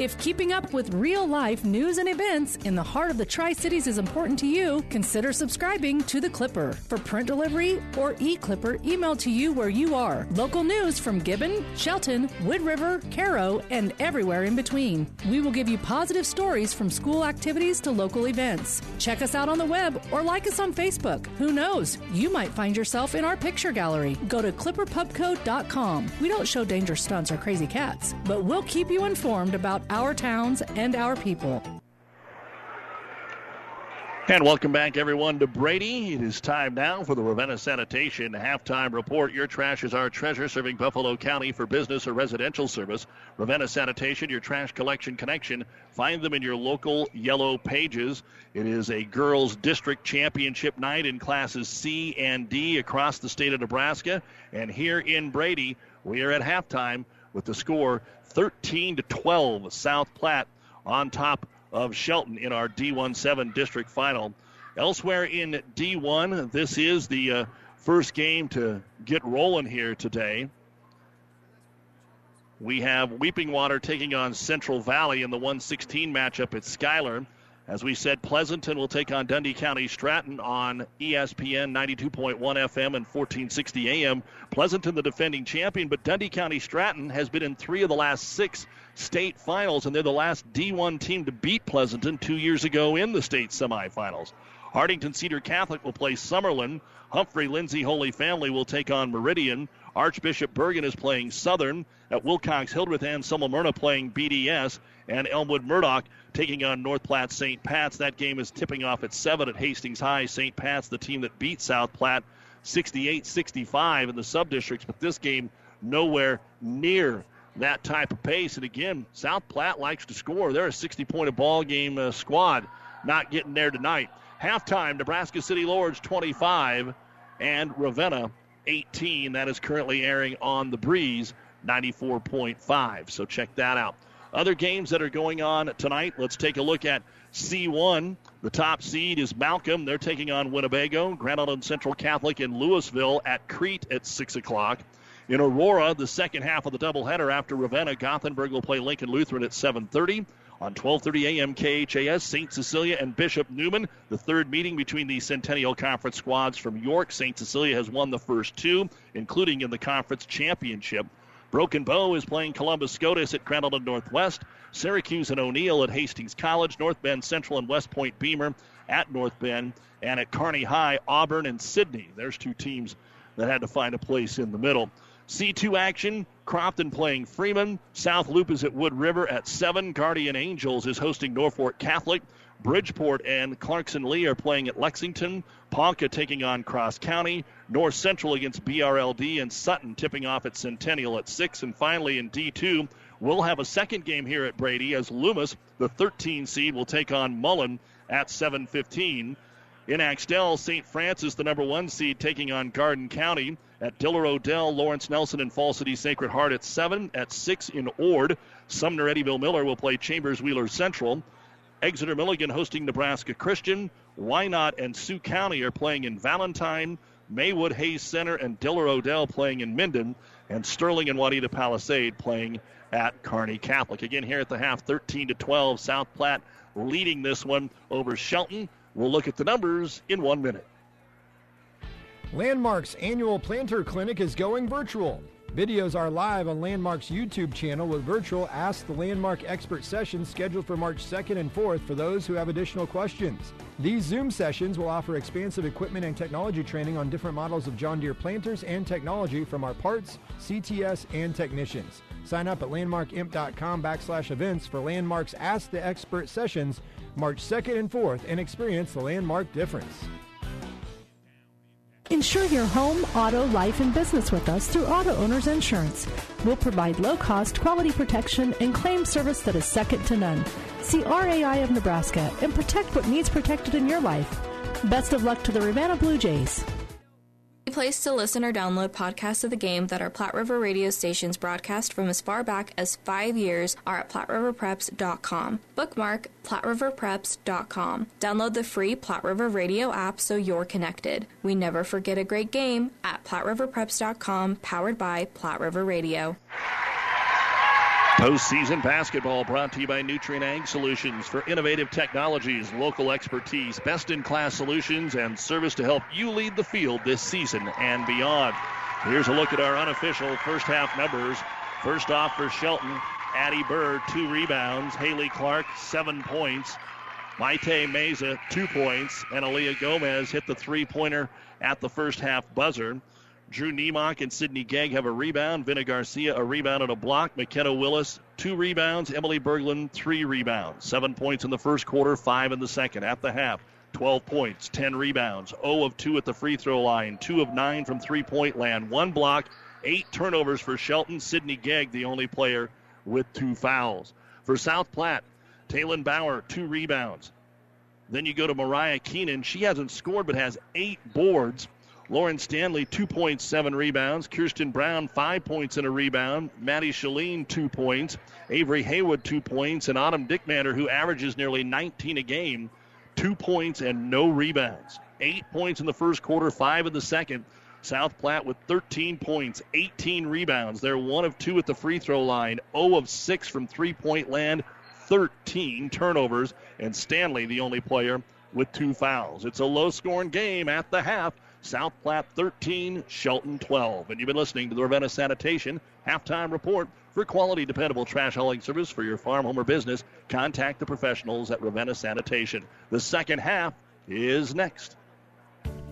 If keeping up with real life news and events in the heart of the Tri Cities is important to you, consider subscribing to The Clipper. For print delivery or e Clipper emailed to you where you are. Local news from Gibbon, Shelton, Wood River, Cairo, and everywhere in between. We will give you positive stories from school activities to local events. Check us out on the web or like us on Facebook. Who knows? You might find yourself in our picture gallery. Go to clipperpubco.com. We don't show dangerous stunts or crazy cats, but we'll keep you informed about our towns and our people. And welcome back, everyone, to Brady. It is time now for the Ravenna Sanitation halftime report. Your trash is our treasure, serving Buffalo County for business or residential service. Ravenna Sanitation, your trash collection connection. Find them in your local yellow pages. It is a girls' district championship night in classes C and D across the state of Nebraska. And here in Brady, we are at halftime with the score 13 to 12. South Platte on top of Shelton in our D17 district final. Elsewhere in D1, this is the uh, first game to get rolling here today. We have Weeping Water taking on Central Valley in the 116 matchup at Schuyler. As we said, Pleasanton will take on Dundy County Stratton on ESPN 92.1 FM and 1460 AM. Pleasanton, the defending champion, but Dundy County Stratton has been in three of the last six state finals, and they're the last D1 team to beat Pleasanton two years ago in the state semifinals. Hartington Cedar Catholic will play Summerland. Humphrey Lindsay Holy Family will take on Meridian. Archbishop Bergan is playing Southern. At Wilcox Hildreth and Myrna playing BDS. And Elmwood Murdock taking on North Platte St. Pat's. That game is tipping off at 7 at Hastings High. St. Pat's, the team that beat South Platte 68 65 in the subdistricts. But this game, nowhere near that type of pace. And again, South Platte likes to score. They're a 60 point a ball game uh, squad, not getting there tonight. Halftime, Nebraska City Lourdes 25 and Ravenna 18. That is currently airing on the breeze 94.5. So check that out. Other games that are going on tonight, let's take a look at C1. The top seed is Malcolm. They're taking on Winnebago. Grand Island Central Catholic in Louisville at Crete at 6 o'clock. In Aurora, the second half of the doubleheader after Ravenna, Gothenburg will play Lincoln Lutheran at 7:30. on 12:30 a.m. KHAS. St. Cecilia and Bishop Neumann, the third meeting between the Centennial Conference squads from York. St. Cecilia has won the first two, including in the conference championship. Broken Bow is playing Columbus Scotus at Crandall Northwest. Syracuse and O'Neill at Hastings College. North Bend Central and West Point Beemer at North Bend. And at Kearney High, Auburn and Sidney. There's two teams that had to find a place in the middle. C2 action, Crofton playing Freeman. South Loop is at Wood River at 7. Guardian Angels is hosting Norfolk Catholic. Bridgeport and Clarkson Leigh are playing at Lexington. Ponca taking on Cross County. North Central against BRLD and Sutton tipping off at Centennial at 6. And finally in D2, we'll have a second game here at Brady as Loomis, the 13 seed, will take on Mullen at 7:15. In Axtell, St. Francis, the number one seed, taking on Garden County. At Diller Odell, Lawrence Nelson and Falls City Sacred Heart at 7. At 6 in Ord, Sumner Eddyville Miller will play Chambers Wheeler Central. Exeter Milligan hosting Nebraska Christian. Wynot and Sioux County are playing in Valentine. Maywood Hayes Center and Diller Odell playing in Minden. And Sterling and Wauneta Palisade playing at Kearney Catholic. Again, here at the half, 13 to 12. South Platte leading this one over Shelton. We'll look at the numbers in one minute. Landmark's annual planter clinic is going virtual. Videos are live on Landmark's YouTube channel with virtual Ask the Landmark expert sessions scheduled for March 2nd and 4th for those who have additional questions. These Zoom sessions will offer expansive equipment and technology training on different models of John Deere planters and technology from our parts, CTS, and technicians. Sign up at landmarkimp.com backslash events for Landmark's Ask the Expert sessions March 2nd and 4th and experience the Landmark difference. Insure your home, auto, life, and business with us through Auto Owners Insurance. We'll provide low cost, quality protection and claim service that is second to none. See RAI of Nebraska and protect what needs protected in your life. Best of luck to the Ravenna Blue Jays. Place to listen or download podcasts of the game that our Platte River radio stations broadcast from as far back as five years are at PlatteRiverPreps.com. Bookmark PlatteRiverPreps.com. Download the free Platte River radio app so you're connected. We never forget a great game at PlatteRiverPreps.com, powered by Platte River Radio. Postseason basketball brought to you by Nutrien Ag Solutions for innovative technologies, local expertise, best in class solutions, and service to help you lead the field this season and beyond. Here's a look at our unofficial first half numbers. First off for Shelton, Addie Burr, two rebounds. Haley Clark, seven points. Maite Meza, two points. And Aaliyah Gomez hit the three pointer at the first half buzzer. Drew Niemock and Sydney Gegg have a rebound. Vinna Garcia, a rebound and a block. McKenna Willis, two rebounds. Emily Berglund, three rebounds. Seven points in the first quarter, five in the second. At the half, 12 points, 10 rebounds. 0 of 2 at the free throw line. 2 of 9 from three point land. One block, eight turnovers for Shelton. Sydney Gegg, the only player with two fouls. For South Platte, Taylon Bauer, two rebounds. Then you go to Mariah Keenan. She hasn't scored but has eight boards. Lauren Stanley, 2.7 rebounds. Kirsten Brown, five points and a rebound. Maddie Shalene, two points. Avery Haywood, two points. And Autumn Dickmander, who averages nearly 19 a game, two points and no rebounds. Eight points in the first quarter, five in the second. South Platte with 13 points, 18 rebounds. They're one of two at the free throw line, 0 of 6 from three point land, 13 turnovers. And Stanley, the only player with two fouls. It's a low scoring game at the half. South Platte 13, Shelton 12. And you've been listening to the Ravenna Sanitation halftime report. For quality, dependable trash hauling service for your farm, home, or business, contact the professionals at Ravenna Sanitation. The second half is next.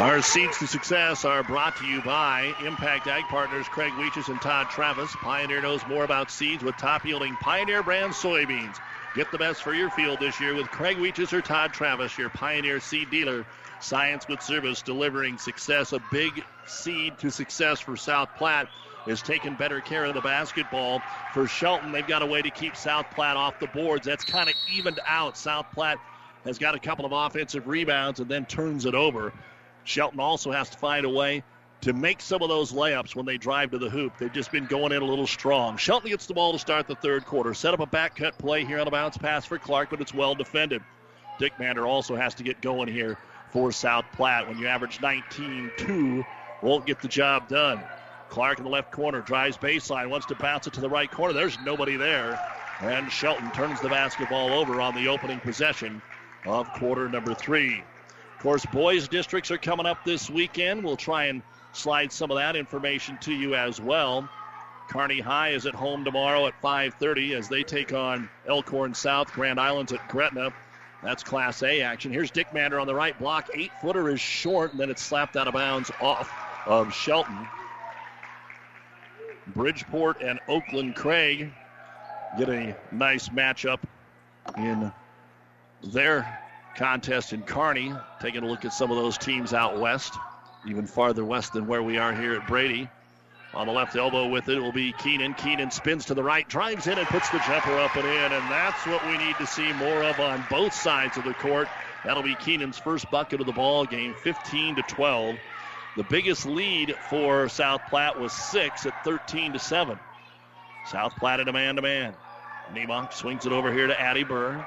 Our seeds to success are brought to you by Impact Ag Partners Craig Weeches and Todd Travis. Pioneer knows more about seeds with top yielding Pioneer brand soybeans. Get the best for your field this year with Craig Weeches or Todd Travis, your Pioneer seed dealer. Science with service delivering success. A big seed to success for South Platte is taking better care of the basketball. For Shelton, they've got a way to keep South Platte off the boards. That's kind of evened out. South Platte has got a couple of offensive rebounds and then turns it over. Shelton also has to find a way to make some of those layups when they drive to the hoop. They've just been going in a little strong. Shelton gets the ball to start the third quarter. Set up a back cut play here on a bounce pass for Clark, but it's well defended. Dick Mander also has to get going here for South Platte. When you average 19 2, won't get the job done. Clark in the left corner drives baseline, wants to bounce it to the right corner. There's nobody there. And Shelton turns the basketball over on the opening possession of quarter number three. Of course, boys districts are coming up this weekend. We'll try and slide some of that information to you as well. Kearney High is at home tomorrow at 5:30 as they take on Elkhorn South. Grand Islands at Gretna. That's Class A action. Here's Dick Mander on the right block. Eight footer is short, and then it's slapped out of bounds off of Shelton. Bridgeport and Oakland Craig get a nice matchup in their contest in Kearney. Taking a look at some of those teams out west, even farther west than where we are here at Brady. On the left elbow with it will be Keenan. Keenan spins to the right, drives in, and puts the jumper up and in. And that's what we need to see more of on both sides of the court. That'll be Keenan's first bucket of the ball game, 15 to 12. The biggest lead for South Platte was six at 13 to 7. South Platte at a man to man. Nemok swings it over here to Addie Burr.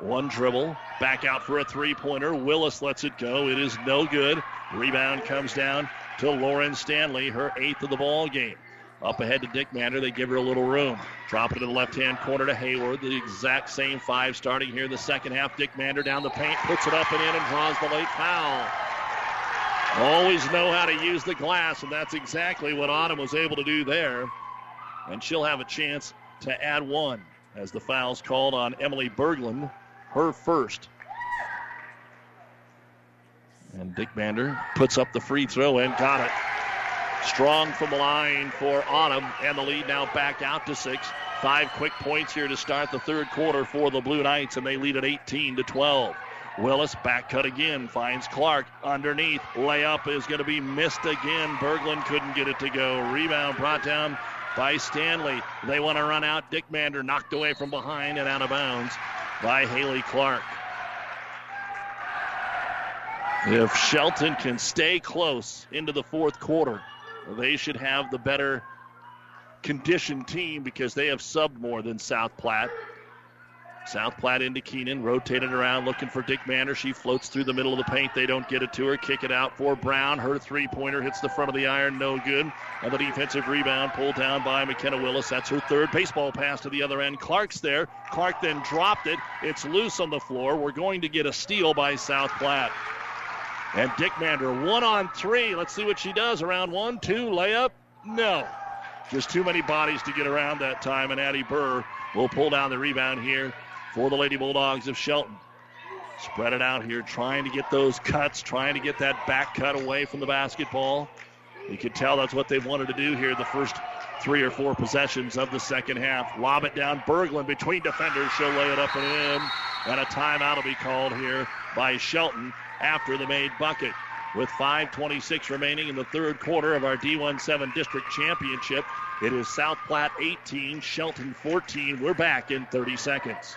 One dribble, back out for a three pointer. Willis lets it go. It is no good. Rebound comes down to Lauren Stanley, her eighth of the ball game. Up ahead to Dick Mander, they give her a little room. Drop it to the left hand corner to Hayward. The exact same five starting here in the second half. Dick Mander down the paint, puts it up and in, and draws the late foul. Always know how to use the glass, and that's exactly what Autumn was able to do there. And she'll have a chance to add one as the foul's called on Emily Berglund, her first. And Dick Mander puts up the free throw and got it. Strong from the line for Autumn, and the lead now back out to six. Five quick points here to start the third quarter for the Blue Knights, and they lead at 18 to 12. Willis back cut again, finds Clark underneath. Layup is going to be missed again. Berglund couldn't get it to go. Rebound brought down by Stanley. They want to run out. Dick Mander knocked away from behind and out of bounds by Haley Clark. If Shelton can stay close into the fourth quarter, they should have the better conditioned team because they have subbed more than South Platte. South Platte into Keenan, rotating around, looking for Dick Mander. She floats through the middle of the paint. They don't get it to her. Kick it out for Brown. Her three pointer hits the front of the iron, no good. And the defensive rebound pulled down by McKenna Willis. That's her third baseball pass to the other end. Clark's there. Clark then dropped it. It's loose on the floor. We're going to get a steal by South Platte. And Dick Mander, one on three. Let's see what she does. Around one, two, layup. No. Just too many bodies to get around that time. And Addie Burr will pull down the rebound here for the Lady Bulldogs of Shelton. Spread it out here, trying to get those cuts, trying to get that back cut away from the basketball. You can tell that's what they've wanted to do here the first three or four possessions of the second half. Lob it down. Berglund between defenders. She'll lay it up and in. And a timeout will be called here by Shelton after the made bucket. With 5.26 remaining in the third quarter of our D17 District Championship, it is South Platte 18, Shelton 14. We're back in 30 seconds.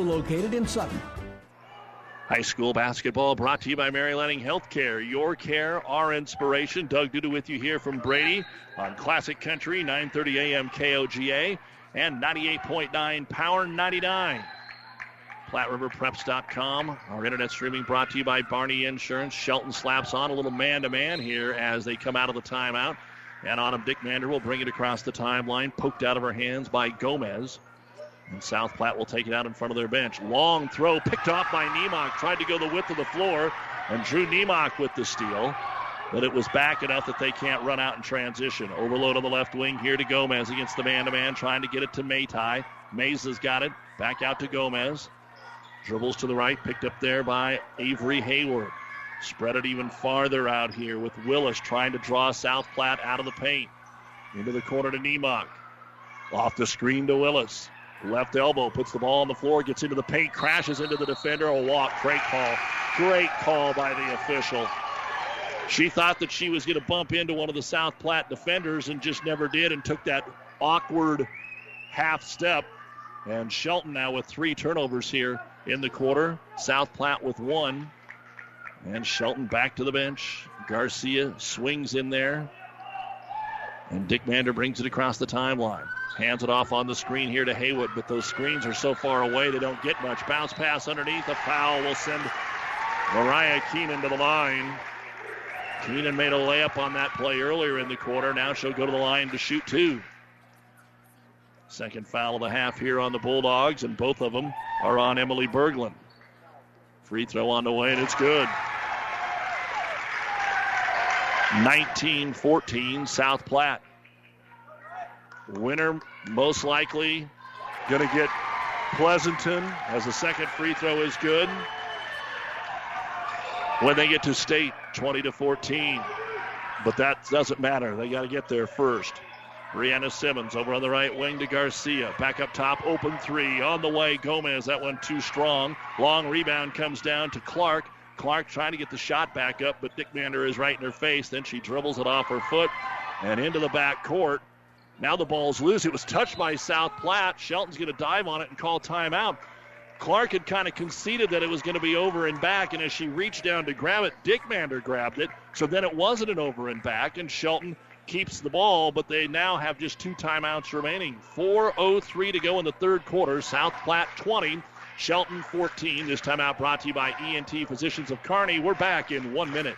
located in Sutton. High school basketball brought to you by Mary Lanning Healthcare. Your care, our inspiration. Doug Duda with you here from Brady on Classic Country, 9:30 a.m. KOGA and 98.9 Power 99. PlatteRiverPreps.com. Our internet streaming brought to you by Barney Insurance. Shelton slaps on a little man to man here as they come out of the timeout. And Autumn Dickmander will bring it across the timeline, poked out of her hands by Gomez. And South Platte will take it out in front of their bench. Long throw picked off by Niemock. Tried to go the width of the floor. And Drew Niemock with the steal. But it was back enough that they can't run out in transition. Overload on the left wing here to Gomez against the man to man, trying to get it to Maite. Mays has got it. Back out to Gomez. Dribbles to the right, picked up there by Avery Hayward. Spread it even farther out here with Willis trying to draw South Platte out of the paint. Into the corner to Niemock. Off the screen to Willis. Left elbow puts the ball on the floor, gets into the paint, crashes into the defender. A walk. Great call. Great call by the official. She thought that she was going to bump into one of the South Platte defenders and just never did and took that awkward half step. And Shelton now with three turnovers here in the quarter. South Platte with one. And Shelton back to the bench. Garcia swings in there. And Dick Mander brings it across the timeline. Hands it off on the screen here to Haywood, but those screens are so far away they don't get much. Bounce pass underneath. A foul will send Mariah Keenan to the line. Keenan made a layup on that play earlier in the quarter. Now she'll go to the line to shoot two. Second foul of the half here on the Bulldogs, and both of them are on Emily Berglund. Free throw on the way, and it's good. 19 14, South Platte. Winner most likely going to get Pleasanton as the second free throw is good. When they get to state, 20 to 14. But that doesn't matter. They got to get there first. Brianna Simmons over on the right wing to Garcia. Back up top, open three. On the way, Gomez. That one too strong. Long rebound comes down to Clark. Clark trying to get the shot back up, but Dickmander is right in her face. Then she dribbles it off her foot and into the back court. Now the ball's loose. It was touched by South Platte. Shelton's going to dive on it and call timeout. Clark had kind of conceded that it was going to be over and back, and as she reached down to grab it, Dickmander grabbed it. So then it wasn't an over and back, and Shelton keeps the ball, but they now have just two timeouts remaining. 4.03 to go in the third quarter. South Platte 20, Shelton 14. This timeout brought to you by ENT Physicians of Kearney. We're back in one minute.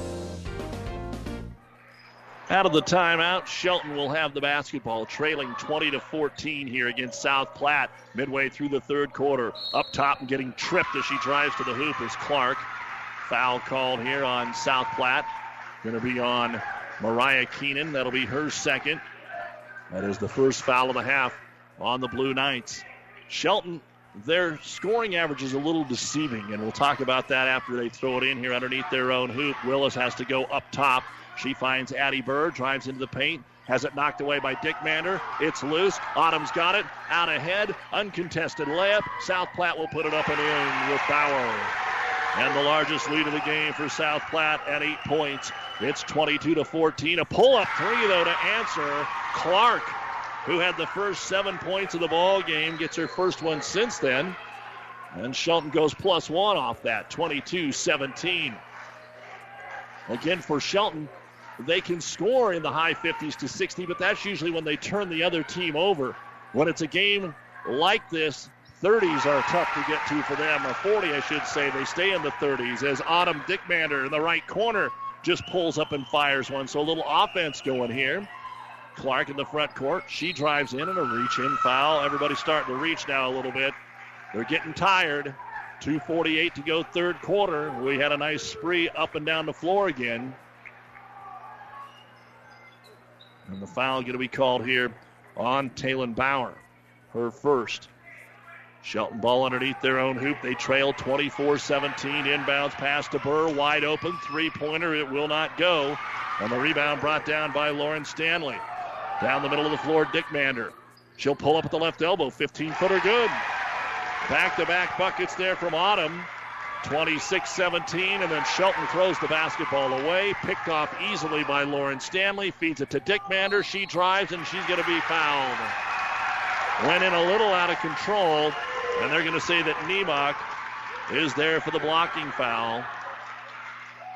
Out of the timeout, Shelton will have the basketball, trailing 20 to 14 here against South Platte. Midway through the third quarter, up top and getting tripped as she drives to the hoop is Clark. Foul called here on South Platte. Going to be on Mariah Keenan. That'll be her second. That is the first foul of the half on the Blue Knights. Shelton, their scoring average is a little deceiving, and we'll talk about that after they throw it in here underneath their own hoop. Willis has to go up top. She finds Addie Burr, drives into the paint, has it knocked away by Dickmander. It's loose. Autumn's got it. Out ahead. Uncontested layup. South Platte will put it up and in with Bauer. And the largest lead of the game for South Platte at eight points. It's 22 to 14. A pull-up three though to answer. Clark, who had the first seven points of the ball game, gets her first one since then. And Shelton goes plus one off that. 22-17. Again for Shelton, they can score in the high 50s to 60, but that's usually when they turn the other team over. When it's a game like this, 30s are tough to get to for them, or 40, I should say. They stay in the 30s as Autumn Dickmander in the right corner just pulls up and fires one. So a little offense going here. Clark in the front court. She drives in and a reach in foul. Everybody's starting to reach now a little bit. They're getting tired. 2.48 to go, third quarter. We had a nice spree up and down the floor again. And the foul going to be called here on Taylon Bauer, her first. Shelton ball underneath their own hoop. They trail 24 17. Inbounds pass to Burr. Wide open. Three pointer. It will not go. And the rebound brought down by Lauren Stanley. Down the middle of the floor, Dickmander. She'll pull up at the left elbow. 15 footer good. Back to back buckets there from Autumn. 26 17. And then Shelton throws the basketball away. Picked off easily by Lauren Stanley. Feeds it to Dick Mander. She drives and she's going to be fouled. Went in a little out of control. And they're going to say that Nemock is there for the blocking foul.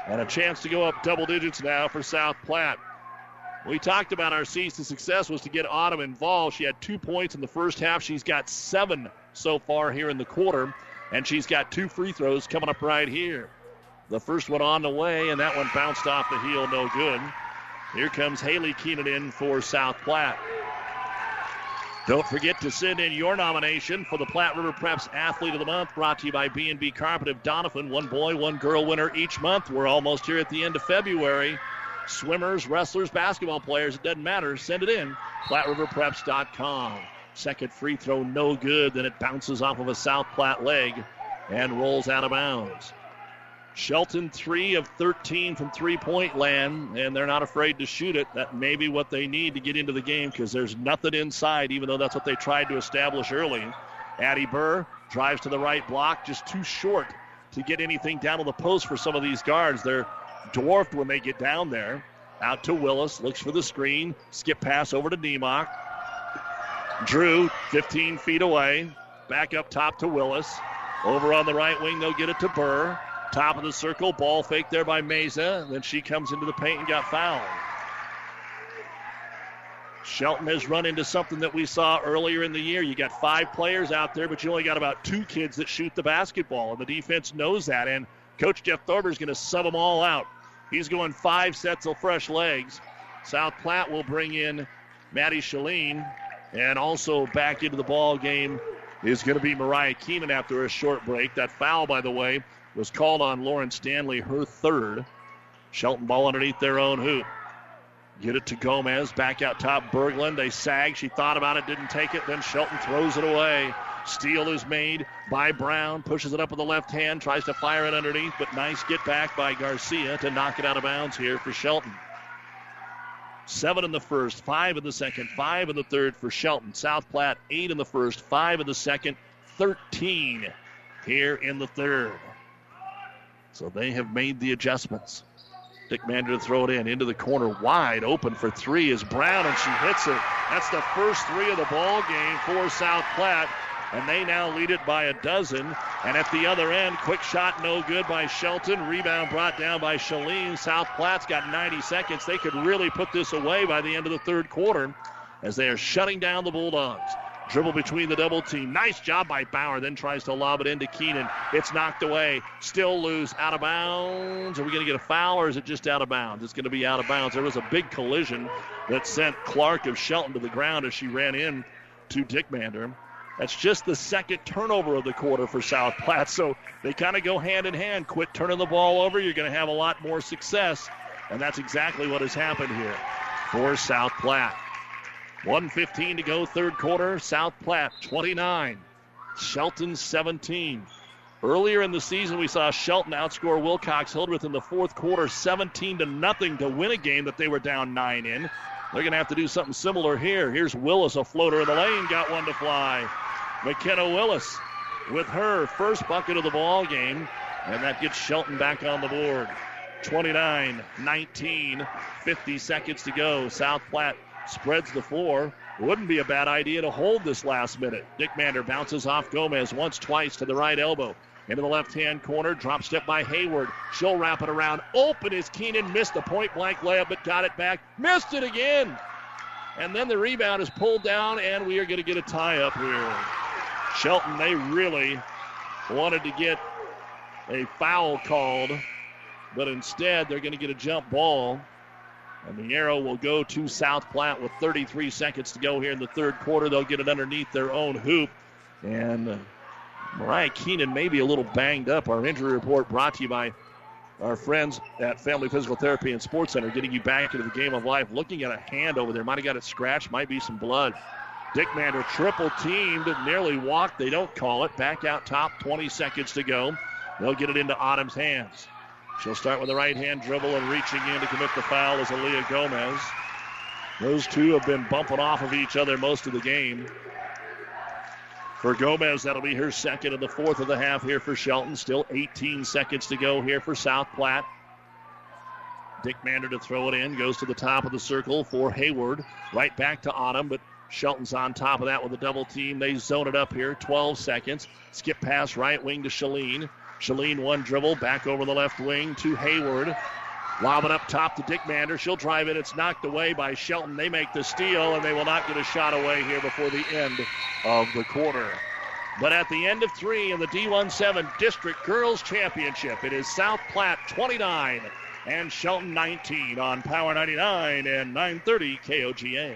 And a chance to go up double digits now for South Platte. We talked about our C's to success was to get Autumn involved. She had two points in the first half. She's got seven so far here in the quarter, and she's got two free throws coming up right here. The first one on the way, and that one bounced off the heel, no good. Here comes Haley Keenan in for South Platte. Don't forget to send in your nomination for the Platte River Preps Athlete of the Month, brought to you by B&B Carpet of Doniphan. One boy, one girl winner each month. We're almost here at the end of February. Swimmers, wrestlers, basketball players, it doesn't matter. Send it in. PlatteRiverPreps.com. Second free throw, no good. Then it bounces off of a South Platte leg and rolls out of bounds. Shelton, three of 13 from three point land, and they're not afraid to shoot it. That may be what they need to get into the game because there's nothing inside, even though that's what they tried to establish early. Addie Burr drives to the right block, just too short to get anything down to the post for some of these guards. They're dwarfed when they get down there. Out to Willis, looks for the screen, skip pass over to Nemock. Drew, 15 feet away, back up top to Willis. Over on the right wing, they'll get it to Burr. Top of the circle, ball fake there by Mesa. Then she comes into the paint and got fouled. Shelton has run into something that we saw earlier in the year. You got five players out there, but you only got about two kids that shoot the basketball, and the defense knows that. And Coach Jeff Thorber is going to sub them all out. He's going five sets of fresh legs. South Platte will bring in Maddie Shalene, and also back into the ball game is going to be Mariah Keenan after a short break. That foul, by the way, was called on Lauren Stanley, her third. Shelton ball underneath their own hoop. Get it to Gomez. Back out top, Berglund. They sag. She thought about it, didn't take it. Then Shelton throws it away. Steal is made by Brown. Pushes it up with the left hand. Tries to fire it underneath, but nice get back by Garcia to knock it out of bounds here for Shelton. Seven in the first, five in the second, five in the third for Shelton. South Platte, eight in the first, five in the second, 13 here in the third. So they have made the adjustments. Dickmander to throw it in into the corner, wide open for three is Brown, and she hits it. That's the first three of the ball game for South Platte, and they now lead it by a dozen. And at the other end, quick shot, no good by Shelton. Rebound brought down by Shalene. South Platte's got 90 seconds. They could really put this away by the end of the third quarter as they are shutting down the Bulldogs. Dribble between the double team. Nice job by Bauer. Then tries to lob it into Keenan. It's knocked away. Still loose. Out of bounds. Are we going to get a foul or is it just out of bounds? It's going to be out of bounds. There was a big collision that sent Clark of Shelton to the ground as she ran in to Dickmander. That's just the second turnover of the quarter for South Platte. So they kind of go hand in hand. Quit turning the ball over. You're going to have a lot more success. And that's exactly what has happened here for South Platte. 115 to go, third quarter. South Platte 29, Shelton 17. Earlier in the season, we saw Shelton outscore Wilcox Hildreth in the fourth quarter, 17 to nothing, to win a game that they were down nine in. They're going to have to do something similar here. Here's Willis, a floater in the lane, got one to fly. McKenna Willis with her first bucket of the ball game, and that gets Shelton back on the board. 29 19, 50 seconds to go. South Platte spreads the floor. Wouldn't be a bad idea to hold this last minute. Dick Mander bounces off Gomez once, twice to the right elbow. Into the left hand corner, drop step by Hayward. She'll wrap it around. Open is Keenan, missed the point blank layup, but got it back. Missed it again. And then the rebound is pulled down, and we are going to get a tie up here. Shelton, they really wanted to get a foul called, but instead they're going to get a jump ball. And the arrow will go to South Platte with 33 seconds to go here in the third quarter. They'll get it underneath their own hoop. And Mariah Keenan may be a little banged up. Our injury report brought to you by our friends at Family Physical Therapy and Sports Center, getting you back into the game of life. Looking at a hand over there, might have got a scratch, might be some blood. Dickmander triple teamed, nearly walked. They don't call it. Back out top, 20 seconds to go. They'll get it into Autumn's hands. She'll start with the right hand dribble and reaching in to commit the foul is Aaliyah Gomez. Those two have been bumping off of each other most of the game. For Gomez, that'll be her second in the fourth of the half here for Shelton. Still 18 seconds to go here for South Platte. Dick Mander to throw it in. Goes to the top of the circle for Hayward. Right back to Autumn, but Shelton's on top of that with a double team. They zone it up here. 12 seconds. Skip pass right wing to Shalene. Shalene one dribble back over the left wing to Hayward. Lob it up top to Dick Mander. She'll drive it. It's knocked away by Shelton. They make the steal, and they will not get a shot away here before the end of the quarter. But at the end of three in the D17 District Girls Championship, it is South Platte 29 and Shelton 19 on Power 99 and 930 KOGA.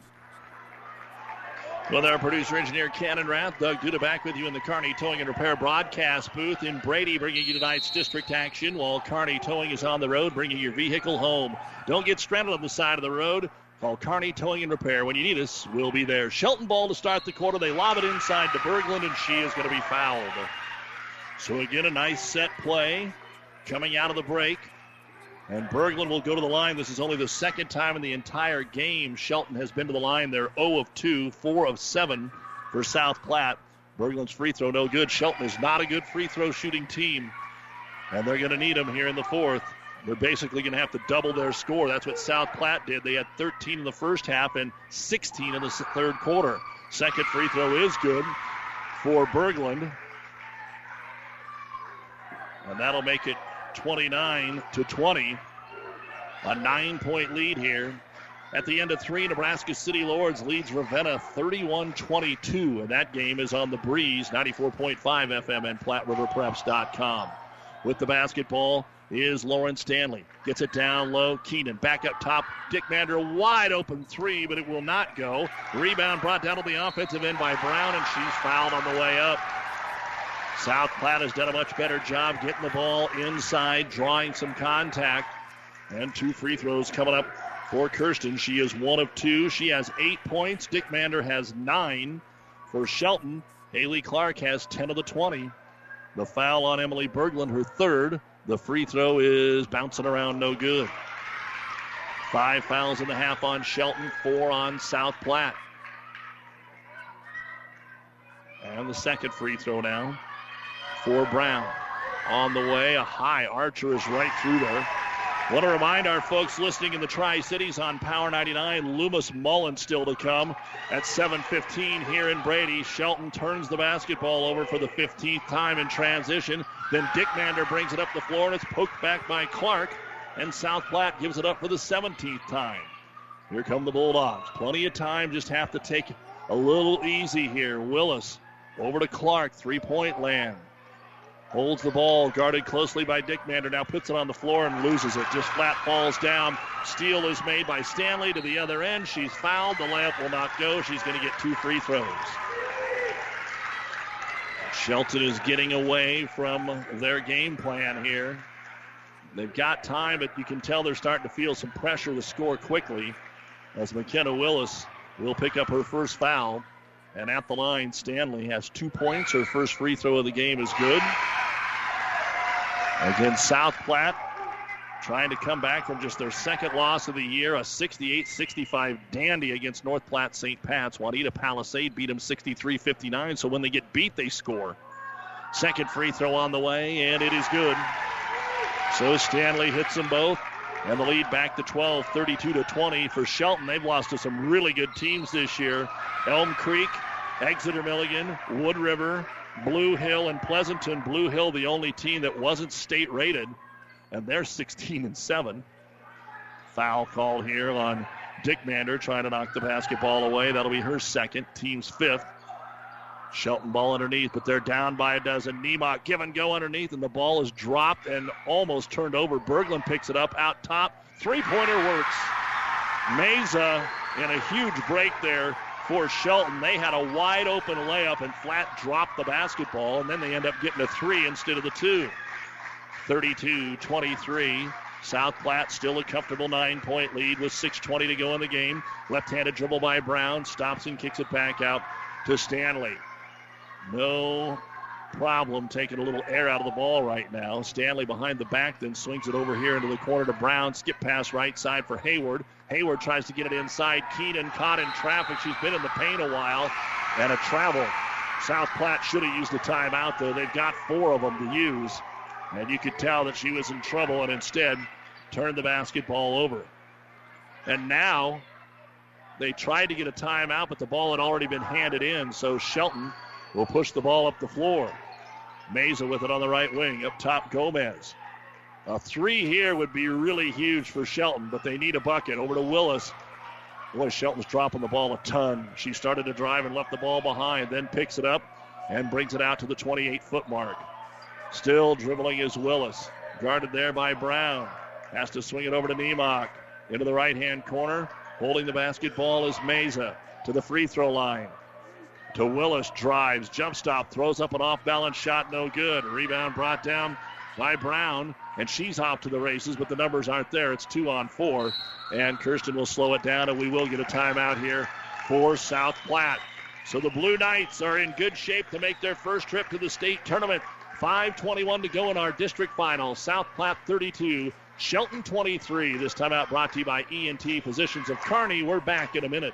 With our producer engineer Cannon Rath, Doug Duda back with you in the Carney Towing and Repair broadcast booth in Brady, bringing you tonight's district action while Carney Towing is on the road, bringing your vehicle home. Don't get stranded on the side of the road. Call Carney Towing and Repair. When you need us, we'll be there. Shelton ball to start the quarter. They lob it inside to Berglund, and she is going to be fouled. So again, a nice set play coming out of the break. And Berglund will go to the line. This is only the second time in the entire game Shelton has been to the line. They're 0 of 2, 4 of 7 for South Platte. Berglund's free throw no good. Shelton is not a good free throw shooting team. And they're going to need him here in the fourth. They're basically going to have to double their score. That's what South Platte did. They had 13 in the first half and 16 in the third quarter. Second free throw is good for Berglund. And that'll make it 29 to 20. A nine point lead here. At the end of three, Nebraska City Lourdes leads Ravenna 31 22. And that game is on the breeze, 94.5 FM and PlatteRiverPreps.com. With the basketball is Lauren Stanley. Gets it down low. Keenan back up top. Dickmander wide open three, but it will not go. Rebound brought down to the offensive end by Brown, and she's fouled on the way up. South Platte has done a much better job getting the ball inside, drawing some contact. And two free throws coming up for Kirsten. She is one of two. She has eight points. Dick Mander has nine. For Shelton, Haley Clark has 10 of the 20. The foul on Emily Berglund, her third. The free throw is bouncing around, no good. Five fouls in the half on Shelton, four on South Platte. And the second free throw now for Brown. On the way, a high archer is right through there. Want to remind our folks listening in the Tri Cities on Power 99, Loomis Mullen still to come at 7:15 here in Brady. Shelton turns the basketball over for the 15th time in transition. Then Dickmander brings it up the floor and it's poked back by Clark. And South Platte gives it up for the 17th time. Here come the Bulldogs. Plenty of time, just have to take a little easy here. Willis over to Clark, three-point land. Holds the ball, guarded closely by Dick Mander. Now puts it on the floor and loses it. Just flat falls down. Steal is made by Stanley to the other end. She's fouled. The layup will not go. She's going to get two free throws. Shelton is getting away from their game plan here. They've got time, but you can tell they're starting to feel some pressure to score quickly as McKenna Willis will pick up her first foul. And at the line, Stanley has two points. Her first free throw of the game is good. Again, South Platte trying to come back from just their second loss of the year, a 68-65 dandy against North Platte St. Pat's. Wauneta-Palisade beat them 63-59, so when they get beat, they score. Second free throw on the way, and it is good. So Stanley hits them both, and the lead back to 12, 32 to 20 for Shelton. They've lost to some really good teams this year. Elm Creek, Exeter Milligan, Wood River, Blue Hill, and Pleasanton. Blue Hill, the only team that wasn't state rated, and they're 16 and 7. Foul call here on Dick Mander trying to knock the basketball away. That'll be her second, team's fifth. Shelton ball underneath, but they're down by a dozen. Nemok give and go underneath, and the ball is dropped and almost turned over. Berglund picks it up out top. Three pointer works. Mesa in a huge break there for Shelton. They had a wide open layup, and Flat dropped the basketball, and then they end up getting a three instead of the two. 32 23. South Platte still a comfortable nine point lead with 6.20 to go in the game. Left handed dribble by Brown. Stops and kicks it back out to Stanley. No problem taking a little air out of the ball right now. Stanley behind the back, then swings it over here into the corner to Brown. Skip pass right side for Hayward. Hayward tries to get it inside. Keenan caught in traffic. She's been in the paint a while. And a travel. South Platte should have used a timeout, though. They've got four of them to use. And you could tell that she was in trouble and instead turned the basketball over. And now they tried to get a timeout, but the ball had already been handed in. So Shelton will push the ball up the floor. Mesa with it on the right wing. Up top, Gomez. A three here would be really huge for Shelton, but they need a bucket. Over to Willis. Boy, Shelton's dropping the ball a ton. She started to drive and left the ball behind, then picks it up and brings it out to the 28 foot mark. Still dribbling is Willis. Guarded there by Brown. Has to swing it over to Nemok. Into the right hand corner. Holding the basketball is Mesa to the free throw line. To Willis, drives, jump stop, throws up an off balance shot, no good. Rebound brought down by Brown, and she's off to the races, but the numbers aren't there. It's two on four, and Kirsten will slow it down, and we will get a timeout here for South Platte. So the Blue Knights are in good shape to make their first trip to the state tournament. 5.21 to go in our district final. South Platte 32, Shelton 23. This timeout brought to you by ENT Physicians of Kearney. We're back in a minute.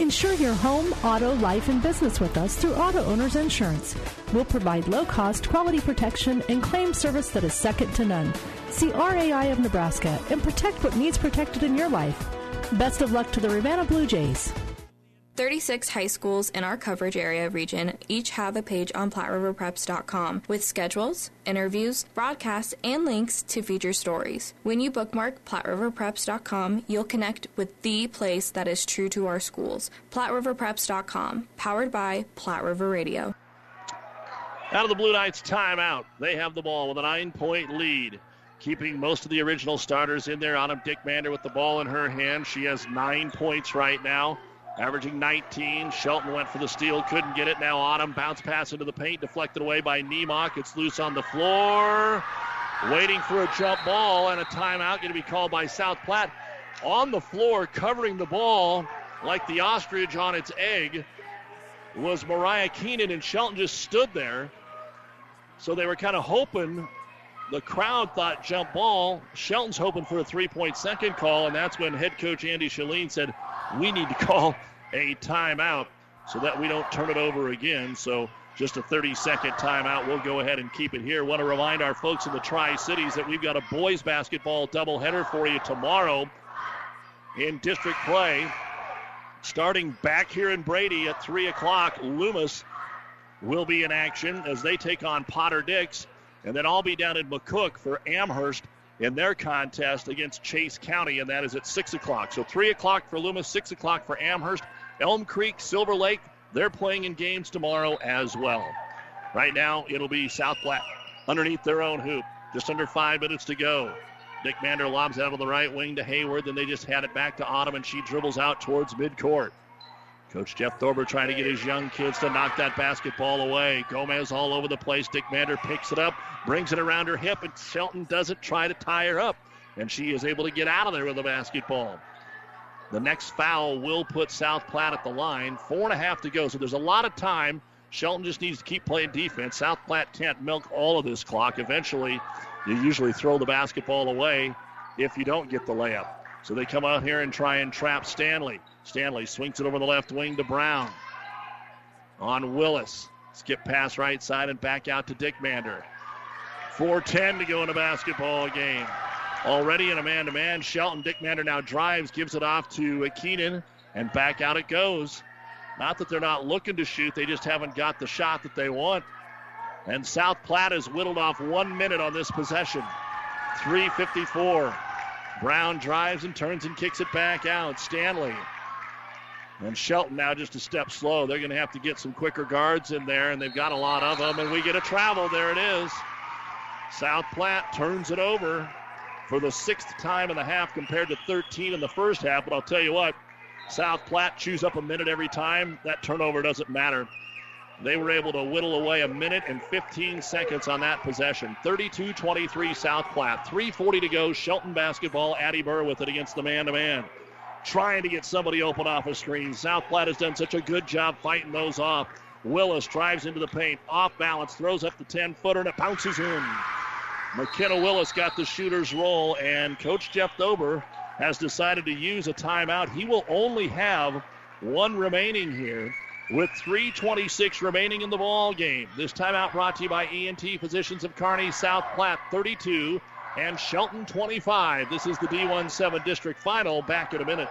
Insure your home, auto, life, and business with us through Auto Owners Insurance. We'll provide low cost, quality protection and claim service that is second to none. See RAI of Nebraska and protect what needs protected in your life. Best of luck to the Ravenna Blue Jays. 36 high schools in our coverage area region each have a page on PlatteRiverPreps.com with schedules, interviews, broadcasts, and links to feature stories. When you bookmark PlatteRiverPreps.com, you'll connect with the place that is true to our schools. PlatteRiverPreps.com, powered by Platte River Radio. Out of the Blue Knights timeout, they have the ball with a nine point lead. Keeping most of the original starters in there. Autumn Dick Mander with the ball in her hand. She has nine points right now averaging 19. Shelton went for the steal, couldn't get it. Now Autumn bounce pass into the paint, deflected away by Nemok. It's loose on the floor. Waiting for a jump ball and a timeout going to be called by South Platte. On the floor, covering the ball like the ostrich on its egg, was Mariah Keenan, and Shelton just stood there. So they were kind of hoping. The crowd thought jump ball. Shelton's hoping for a three point second call, and that's when head coach Andy Shalene said, we need to call a timeout so that we don't turn it over again. So just a 30 second timeout. We'll go ahead and keep it here. Want to remind our folks in the Tri Cities that we've got a boys basketball doubleheader for you tomorrow in district play. Starting back here in Brady at 3 o'clock, Loomis will be in action as they take on Potter Dix. And then I'll be down in McCook for Amherst in their contest against Chase County, and that is at 6 o'clock. So 3 o'clock for Loomis, 6 o'clock for Amherst. Elm Creek, Silver Lake, they're playing in games tomorrow as well. Right now, it'll be South Platte underneath their own hoop. Just under five minutes to go. Dick Mander lobs out of the right wing to Hayward. Then they just had it back to Autumn, and she dribbles out towards midcourt. Coach Jeff Thorber trying to get his young kids to knock that basketball away. Gomez all over the place. Dick Mander picks it up, brings it around her hip, and Shelton doesn't try to tie her up. And she is able to get out of there with the basketball. The next foul will put South Platte at the line. Four and a half to go. So there's a lot of time. Shelton just needs to keep playing defense. South Platte can't milk all of this clock. Eventually, you usually throw the basketball away if you don't get the layup. So they come out here and try and trap Stanley. Stanley swings it over the left wing to Brown. On Willis. Skip pass right side and back out to Dick Mander. 4.10 to go in a basketball game. Already in a man to man, Shelton Dick Mander now drives, gives it off to Keenan, and back out it goes. Not that they're not looking to shoot, they just haven't got the shot that they want. And South Platte has whittled off one minute on this possession. 3.54. Brown drives and turns and kicks it back out. Stanley and Shelton now just a step slow. They're going to have to get some quicker guards in there, and they've got a lot of them. And we get a travel. There it is. South Platte turns it over for the sixth time in the half compared to 13 in the first half. But I'll tell you what, South Platte chews up a minute every time. That turnover doesn't matter. They were able to whittle away a minute and 15 seconds on that possession. 32 23 South Platte. 3.40 to go. Shelton basketball. Addie Burr with it against the man to man trying to get somebody open off a screen. South Platte has done such a good job fighting those off. Willis drives into the paint, off balance, throws up the 10 footer, and it bounces in. McKenna Willis got the shooter's roll, and Coach Jeff Dober has decided to use a timeout. He will only have one remaining here with 3.26 remaining in the ball game. This timeout brought to you by ENT Physicians of Kearney, South Platte 32, and Shelton 25. This is the D17 district final. Back in a minute.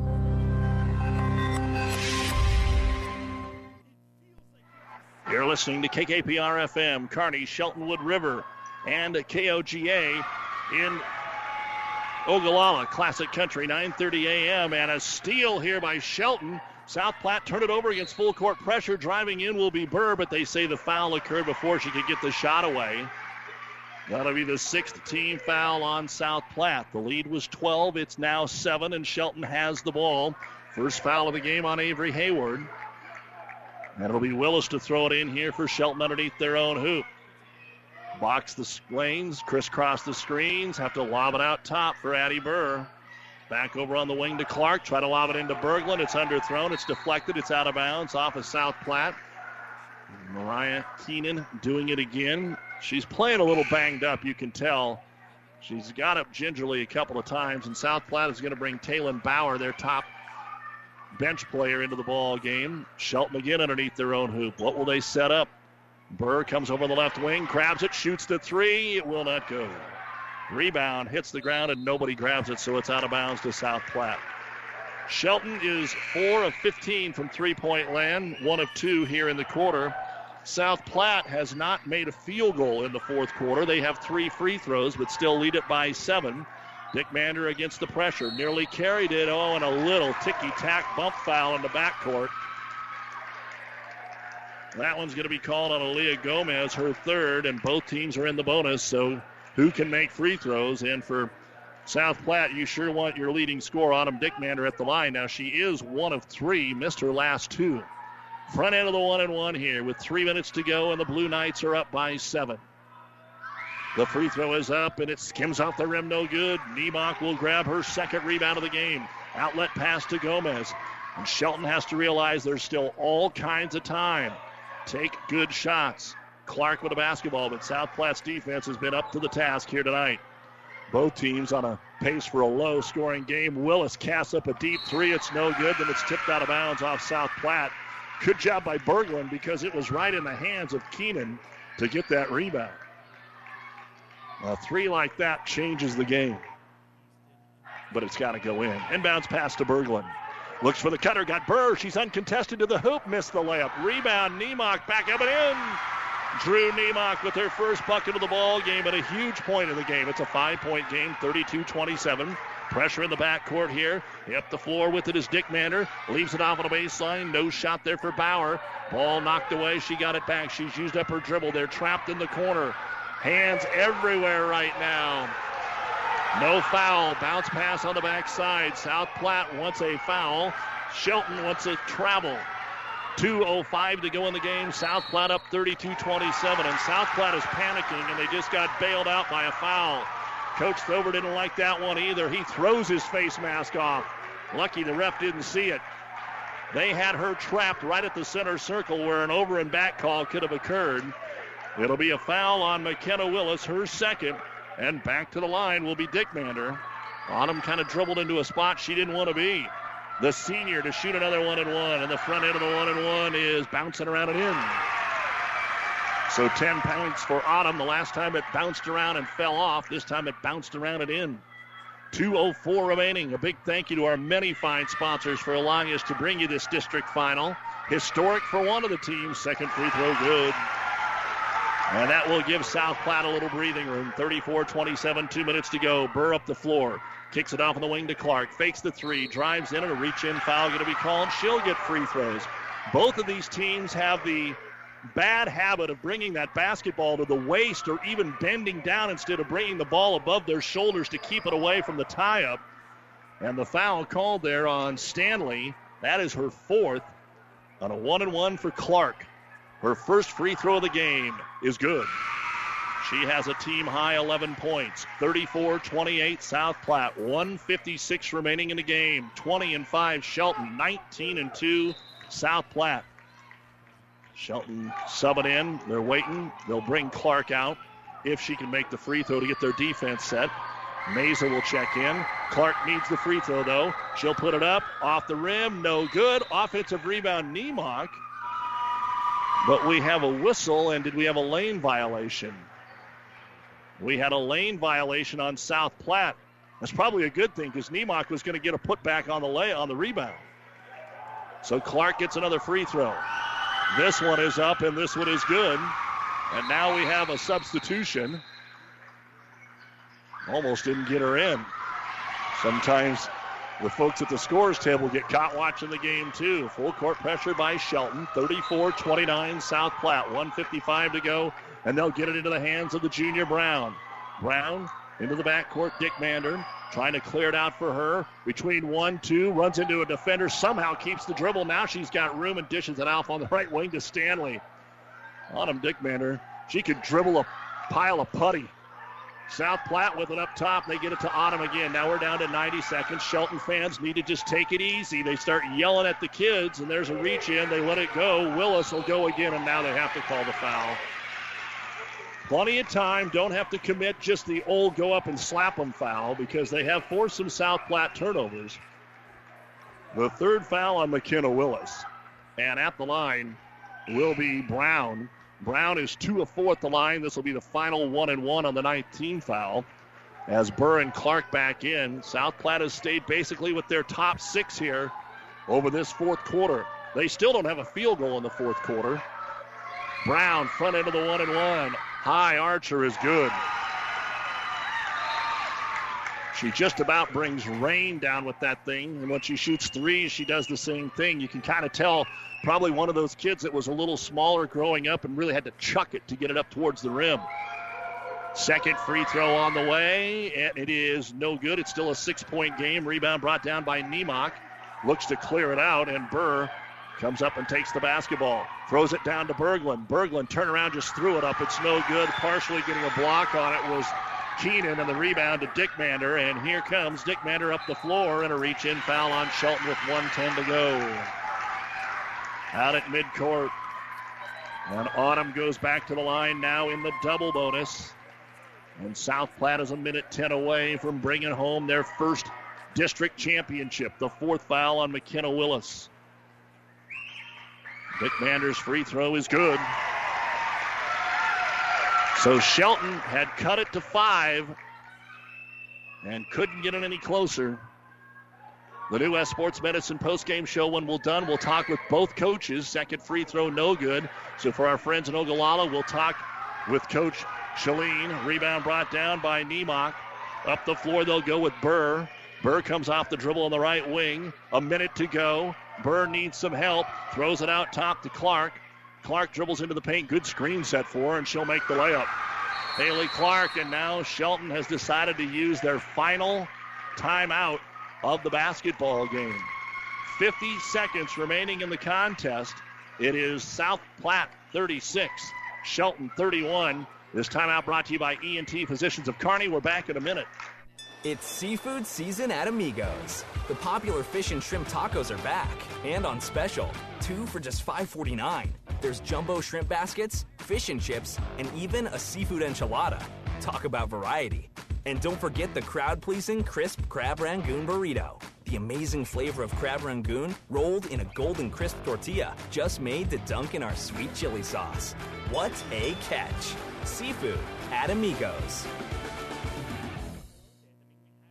You're listening to KKPR FM, Kearney, Sheltonwood River, and KOGA in Ogallala Classic Country, 9:30 a.m. and a steal here by Shelton. South Platte turn it over against full court pressure. Driving in will be Burr, but they say the foul occurred before she could get the shot away. That'll be the sixth team foul on South Platte. The lead was 12. It's now seven, and Shelton has the ball. First foul of the game on Avery Hayward. And it'll be Willis to throw it in here for Shelton underneath their own hoop. Box the lanes, crisscross the screens, have to lob it out top for Addie Burr. Back over on the wing to Clark, try to lob it into Berglund. It's underthrown, it's deflected, it's out of bounds off of South Platte. Mariah Keenan doing it again. She's playing a little banged up, you can tell. She's got up gingerly a couple of times, and South Platte is going to bring Taylon Bauer, their top bench player into the ball game. Shelton again underneath their own hoop. What will they set up? Burr comes over the left wing, grabs it, shoots the three. It will not go. Rebound hits the ground and nobody grabs it, so it's out of bounds to South Platte. Shelton is 4 of 15 from three point land, 1 of 2 here in the quarter. South Platte has not made a field goal in the fourth quarter. They have three free throws, but still lead it by seven. Dick Mander against the pressure. Nearly carried it. Oh, and a little ticky tack bump foul in the backcourt. That one's going to be called on Aaliyah Gomez, her third, and both teams are in the bonus. So who can make free throws? And for South Platte, you sure want your leading scorer, Autumn Dickmander, at the line. Now, she is one of three, missed her last two. Front end of the one and one here with three minutes to go, and the Blue Knights are up by seven. The free throw is up, and it skims off the rim, no good. Niemock will grab her second rebound of the game. Outlet pass to Gomez. And Shelton has to realize there's still all kinds of time. Take good shots. Clark with a basketball, but South Platte's defense has been up to the task here tonight. Both teams on a pace for a low scoring game. Willis casts up a deep three. It's no good. Then it's tipped out of bounds off South Platte. Good job by Berglund because it was right in the hands of Keenan to get that rebound. A three like that changes the game. But it's got to go in. Inbounds pass to Berglund. Looks for the cutter. Got Burr. She's uncontested to the hoop. Missed the layup. Rebound. Niemock back up and in. Drew Niemock with her first bucket of the ball game at a huge point in the game. It's a five-point game, 32-27. Pressure in the backcourt here. Up the floor with it is Dick Mander. Leaves it off on the baseline. No shot there for Bauer. Ball knocked away. She got it back. She's used up her dribble. They're trapped in the corner. Hands everywhere right now. No foul. Bounce pass on the backside. South Platte wants a foul. Shelton wants a travel. 2.05 to go in the game. South Platte up 32 27. And South Platte is panicking, and they just got bailed out by a foul. Coach Thover didn't like that one either. He throws his face mask off. Lucky the ref didn't see it. They had her trapped right at the center circle where an over and back call could have occurred. It'll be a foul on McKenna Willis, her second. And back to the line will be Dick Mander. Autumn kind of dribbled into a spot she didn't want to be the senior to shoot another one and one. And the front end of the one and one is bouncing around and in. So 10 points for Autumn. The last time it bounced around and fell off. This time it bounced around and in. 2.04 remaining. A big thank you to our many fine sponsors for allowing us to bring you this district final. Historic for one of the teams. Second free throw good. And that will give South Platte a little breathing room. 34 27, two minutes to go. Burr up the floor. Kicks it off on the wing to Clark. Fakes the three. Drives in and a reach in foul going to be called. She'll get free throws. Both of these teams have the bad habit of bringing that basketball to the waist or even bending down instead of bringing the ball above their shoulders to keep it away from the tie up. And the foul called there on Stanley. That is her fourth on a one and one for Clark. Her first free throw of the game is good. She has a team high 11 points. 34 28 South Platte. 156 remaining in the game. 20 and 5 Shelton. 19 and 2 South Platte. Shelton subbing in. They're waiting. They'll bring Clark out if she can make the free throw to get their defense set. Mesa will check in. Clark needs the free throw, though. She'll put it up. Off the rim. No good. Offensive rebound, Niemock. But we have a whistle, and did we have a lane violation? We had a lane violation on South Platte. That's probably a good thing because Niemock was going to get a putback on the lay on the rebound. So Clark gets another free throw. This one is up and this one is good. And now we have a substitution. Almost didn't get her in. Sometimes the folks at the scores table get caught watching the game too. Full court pressure by Shelton. 34 29 South Platte. 155 to go and they'll get it into the hands of the junior Brown. Brown into the backcourt, Dick Mander trying to clear it out for her. Between one, two, runs into a defender, somehow keeps the dribble. Now she's got room and dishes it off on the right wing to Stanley. Autumn Dick Mander, she could dribble a pile of putty. South Platte with it up top. They get it to Autumn again. Now we're down to 90 seconds. Shelton fans need to just take it easy. They start yelling at the kids, and there's a reach in. They let it go. Willis will go again, and now they have to call the foul. Plenty of time. Don't have to commit just the old go up and slap them foul because they have forced some South Platte turnovers. The third foul on McKenna Willis. And at the line will be Brown. Brown is two of four at the line. This will be the final one and one on the 19 foul. As Burr and Clark back in, South Platte has stayed basically with their top six here over this fourth quarter. They still don't have a field goal in the fourth quarter. Brown, front end of the one and one. High archer is good. She just about brings rain down with that thing. And when she shoots threes, she does the same thing. You can kind of tell probably one of those kids that was a little smaller growing up and really had to chuck it to get it up towards the rim. Second free throw on the way, and it is no good. It's still a six point game. Rebound brought down by Niemock. Looks to clear it out, and Burr comes up and takes the basketball. Throws it down to Berglund. Berglund turn around, just threw it up. It's no good. Partially getting a block on it was Keenan, and the rebound to Dickmander. And here comes Dickmander up the floor, and a reach in foul on Shelton with 110 to go. Out at midcourt. And Autumn goes back to the line now in the double bonus. And South Platte is a minute 10 away from bringing home their first district championship. The fourth foul on McKenna Willis. Dickmander's free throw is good. So Shelton had cut it to five and couldn't get it any closer. The New West Sports Medicine postgame show, when we're done, we'll talk with both coaches. Second free throw, no good. So for our friends in Ogallala, we'll talk with Coach Shalene. Rebound brought down by Nemok. Up the floor, they'll go with Burr. Burr comes off the dribble on the right wing. A minute to go. Burr needs some help. Throws it out top to Clark. Clark dribbles into the paint. Good screen set for her, and she'll make the layup. Haley Clark, and now Shelton has decided to use their final timeout of the basketball game. 50 seconds remaining in the contest. It is South Platte 36, Shelton 31. This timeout brought to you by ENT Physicians of Kearney. We're back in a minute. It's seafood season at Amigos. The popular fish and shrimp tacos are back and on special. Two for just $5.49. There's jumbo shrimp baskets, fish and chips, and even a seafood enchilada. Talk about variety. And don't forget the crowd pleasing crisp crab rangoon burrito. The amazing flavor of crab rangoon rolled in a golden crisp tortilla just made to dunk in our sweet chili sauce. What a catch! Seafood at Amigos.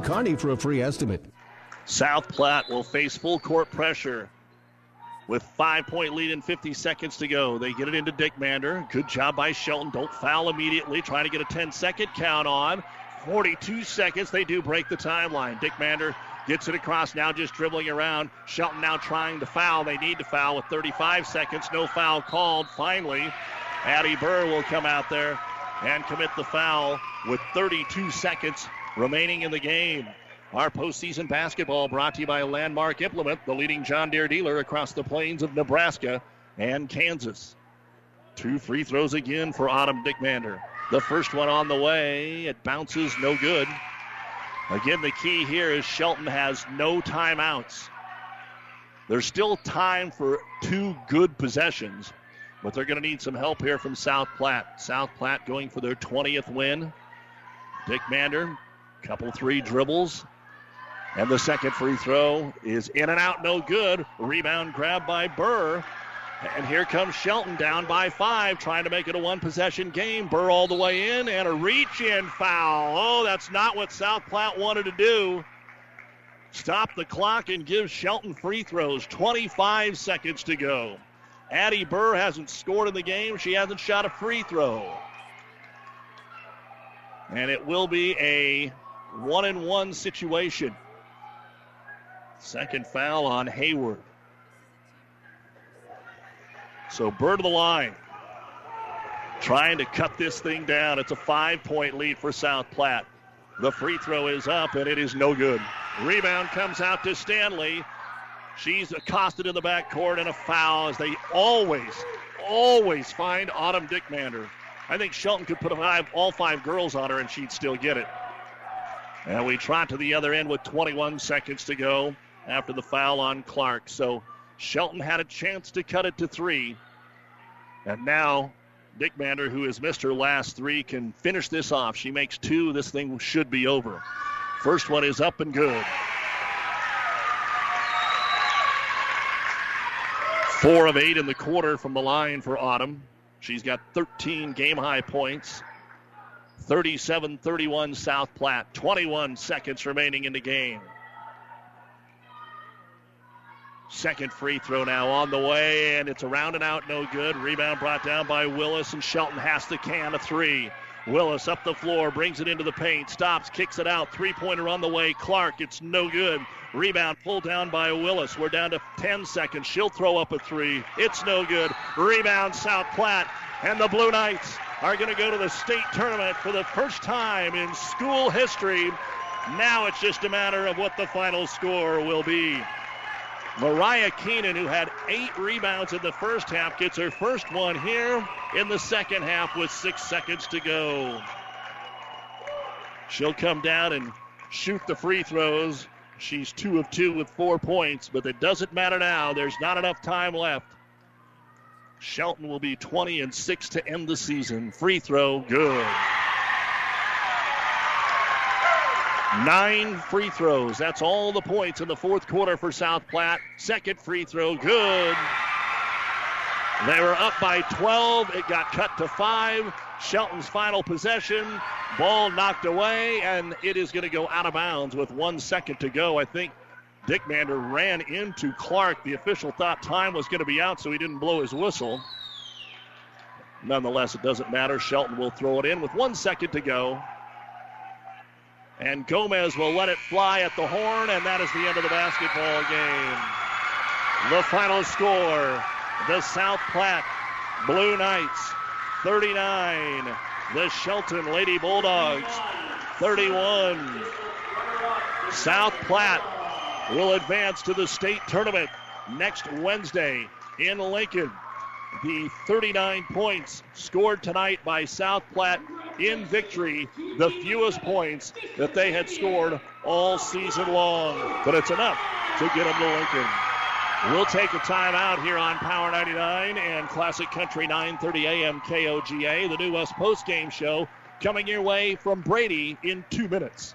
Kearney for a free estimate. South Platte will face full court pressure with five point lead and 50 seconds to go. They get it into Dick Mander. Good job by Shelton. Don't foul immediately. Trying to get a 10 second count on. 42 seconds. They do break the timeline. Dick Mander gets it across now, just dribbling around. Shelton now trying to foul. They need to foul with 35 seconds. No foul called. Finally, Addie Burr will come out there and commit the foul with 32 seconds remaining in the game. Our postseason basketball brought to you by Landmark Implement, the leading John Deere dealer across the plains of Nebraska and Kansas. Two free throws again for Autumn Dickmander. The first one on the way. It bounces, no good. Again, the key here is Shelton has no timeouts. There's still time for two good possessions, but they're going to need some help here from South Platte. South Platte going for their 20th win. Dickmander Couple three dribbles. And the second free throw is in and out, no good. Rebound grab by Burr. And here comes Shelton down by five, trying to make it a one possession game. Burr all the way in and a reach in foul. Oh, that's not what South Platte wanted to do. Stop the clock and give Shelton free throws. 25 seconds to go. Addie Burr hasn't scored in the game. She hasn't shot a free throw. And it will be a one and one situation. Second foul on Hayward. So Bird of the line. Trying to cut this thing down. It's a five point lead for South Platte. The free throw is up and it is no good. Rebound comes out to Stanley. She's accosted in the backcourt and a foul as they always, always find Autumn Dickmander. I think Shelton could put five, all five girls on her and she'd still get it. And we trot to the other end with 21 seconds to go after the foul on Clark. So Shelton had a chance to cut it to three. And now Dickmander, who has missed her last three, can finish this off. She makes two. This thing should be over. First one is up and good. Four of eight in the quarter from the line for Autumn. She's got 13 game high points. 37 31 South Platte. 21 seconds remaining in the game. Second free throw now on the way, and it's around and out, no good. Rebound brought down by Willis, and Shelton has to can a three. Willis up the floor, brings it into the paint, stops, kicks it out. Three pointer on the way. Clark, it's no good. Rebound pulled down by Willis. We're down to 10 seconds. She'll throw up a three. It's no good. Rebound, South Platte. And the Blue Knights are going to go to the state tournament for the first time in school history. Now it's just a matter of what the final score will be. Mariah Keenan, who had eight rebounds in the first half, gets her first one here in the second half with six seconds to go. She'll come down and shoot the free throws. She's two of two with four points, but it doesn't matter now. There's not enough time left. Shelton will be 20 and 6 to end the season. Free throw, good. Nine free throws. That's all the points in the fourth quarter for South Platte. Second free throw, good. They were up by 12. It got cut to five. Shelton's final possession. Ball knocked away, and it is going to go out of bounds with one second to go. I think Dick Mander ran into Clark. The official thought time was going to be out, so he didn't blow his whistle. Nonetheless, it doesn't matter. Shelton will throw it in with one second to go. And Gomez will let it fly at the horn, and that is the end of the basketball game. The final score the South Platte Blue Knights 39, the Shelton Lady Bulldogs 31. South Platte will advance to the state tournament next Wednesday in Lincoln. The 39 points scored tonight by South Platte in victory, the fewest points that they had scored all season long. But it's enough to get them to Lincoln. We'll take a timeout here on Power 99 and Classic Country 930 AM KOGA, the new West Post Game Show, coming your way from Brady in two minutes.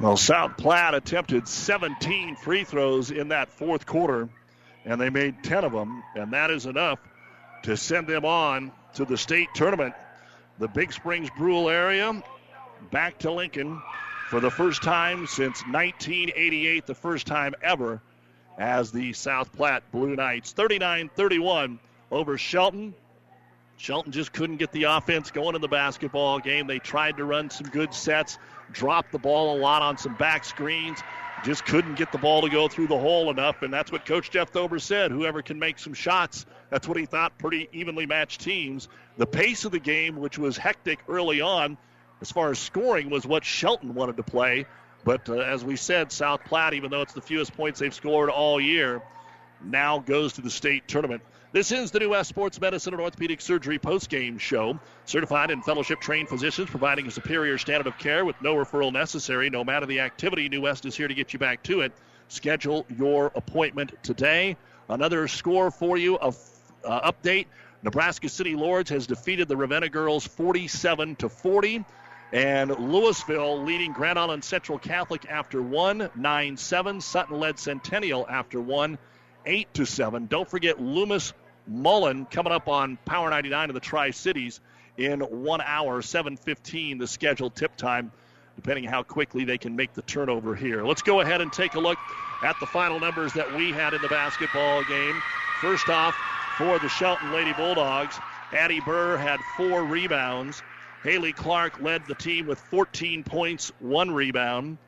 Well, South Platte attempted 17 free throws in that fourth quarter, and they made 10 of them, and that is enough to send them on to the state tournament. The Big Springs Brule area back to Lincoln for the first time since 1988, the first time ever as the South Platte Blue Knights. 39 31 over Shelton. Shelton just couldn't get the offense going in the basketball game. They tried to run some good sets, dropped the ball a lot on some back screens, just couldn't get the ball to go through the hole enough, and that's what Coach Jeff Thober said. Whoever can make some shots, that's what he thought. Pretty evenly matched teams. The pace of the game, which was hectic early on, as far as scoring, was what Shelton wanted to play. But uh, as we said, South Platte, even though it's the fewest points they've scored all year, now goes to the state tournament. This is the New West Sports Medicine and Orthopedic Surgery post-game show. Certified and fellowship trained physicians providing a superior standard of care with no referral necessary. No matter the activity, New West is here to get you back to it. Schedule your appointment today. Another score for you, a uh, update. Nebraska City Lourdes has defeated the Ravenna girls 47 to 40. And Louisville leading Grand Island Central Catholic after one, 9 7. Sutton led Centennial after one, 8 to 7. Don't forget Loomis Mullen coming up on Power 99 of the Tri Cities in one hour, 7:15, the scheduled tip time, depending how quickly they can make the turnover here. Let's go ahead and take a look at the final numbers that we had in the basketball game. First off, for the Shelton Lady Bulldogs, Addie Burr had four rebounds. Haley Clark led the team with 14 points, one rebound.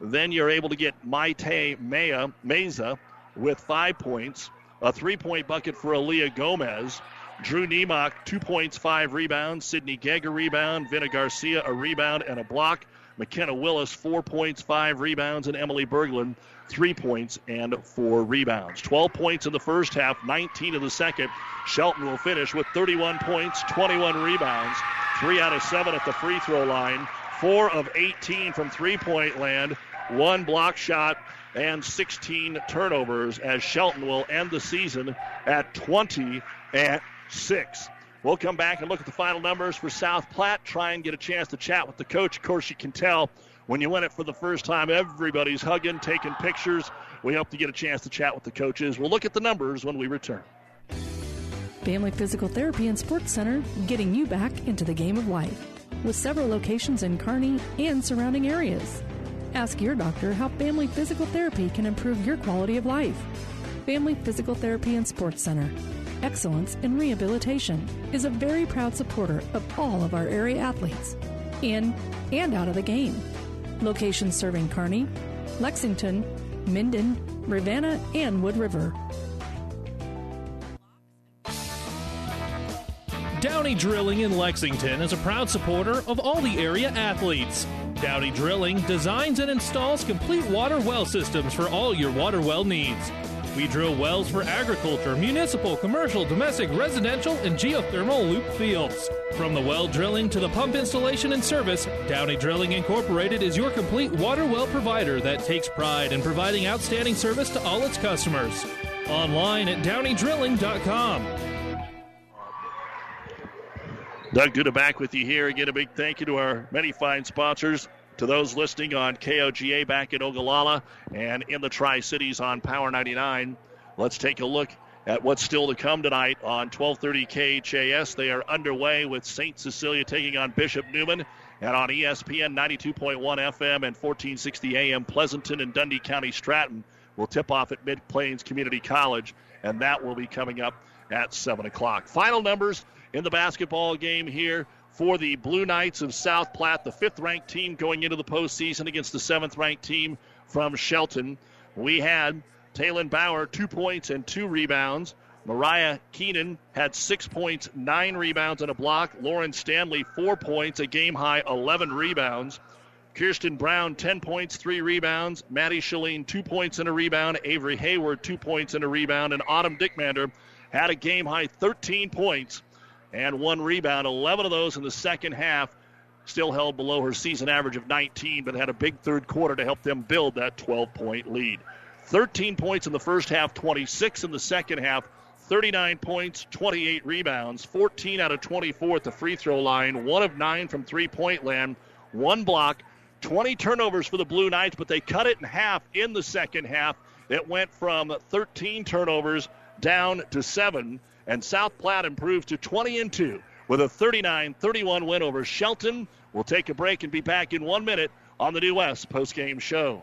Then you're able to get Maite Maya, Meza with five points, a three point bucket for Aaliyah Gomez. Drew Nemok, two points, five rebounds. Sydney Gegg, a rebound. Vina Garcia, a rebound and a block. McKenna Willis, four points, five rebounds. And Emily Berglund, three points and four rebounds. 12 points in the first half, 19 in the second. Shelton will finish with 31 points, 21 rebounds, three out of seven at the free throw line, four of 18 from three point land, one block shot, and 16 turnovers as Shelton will end the season at 20 and 6. We'll come back and look at the final numbers for South Platte, try and get a chance to chat with the coach. Of course, you can tell when you win it for the first time, everybody's hugging, taking pictures. We hope to get a chance to chat with the coaches. We'll look at the numbers when we return. Family Physical Therapy and Sports Center, getting you back into the game of life. With several locations in Kearney and surrounding areas. Ask your doctor how Family Physical Therapy can improve your quality of life. Family Physical Therapy and Sports Center. Excellence in Rehabilitation is a very proud supporter of all of our area athletes, in and out of the game. Locations serving Kearney, Lexington, Minden, Ravenna, and Wood River. Downey Drilling in Lexington is a proud supporter of all the area athletes. Downey Drilling designs and installs complete water well systems for all your water well needs. We drill wells for agriculture, municipal, commercial, domestic, residential, and geothermal loop fields. From the well drilling to the pump installation and service, Downey Drilling Incorporated is your complete water well provider that takes pride in providing outstanding service to all its customers. Online at downeydrilling.com. Doug Duda back with you here. Again, a big thank you to our many fine sponsors. To those listening on KOGA back in Ogallala and in the Tri Cities on Power 99, let's take a look at what's still to come tonight on 1230 KHAS. They are underway with St. Cecilia taking on Bishop Neumann. And on ESPN 92.1 FM and 1460 AM, Pleasanton and Dundy County Stratton will tip off at Mid Plains Community College. And that will be coming up at 7 o'clock. Final numbers in the basketball game here for the Blue Knights of South Platte, the fifth ranked team going into the postseason against the seventh ranked team from Shelton. We had Taylon Bauer, two points and two rebounds. Mariah Keenan had six points, nine rebounds, and a block. Lauren Stanley, four points, a game high, 11 rebounds. Kirsten Brown, 10 points, three rebounds. Maddie Shalene, two points and a rebound. Avery Hayward, two points and a rebound. And Autumn Dickmander had a game high, 13 points and one rebound. 11 of those in the second half. Still held below her season average of 19, but had a big third quarter to help them build that 12 point lead. 13 points in the first half, 26 in the second half, 39 points, 28 rebounds, 14 out of 24 at the free throw line, one of nine from three point land, one block, 20 turnovers for the Blue Knights, but they cut it in half in the second half. It went from 13 turnovers down to seven and South Platte improved to 20 and 2 with a 39-31 win over Shelton. We'll take a break and be back in one minute on the New West postgame show.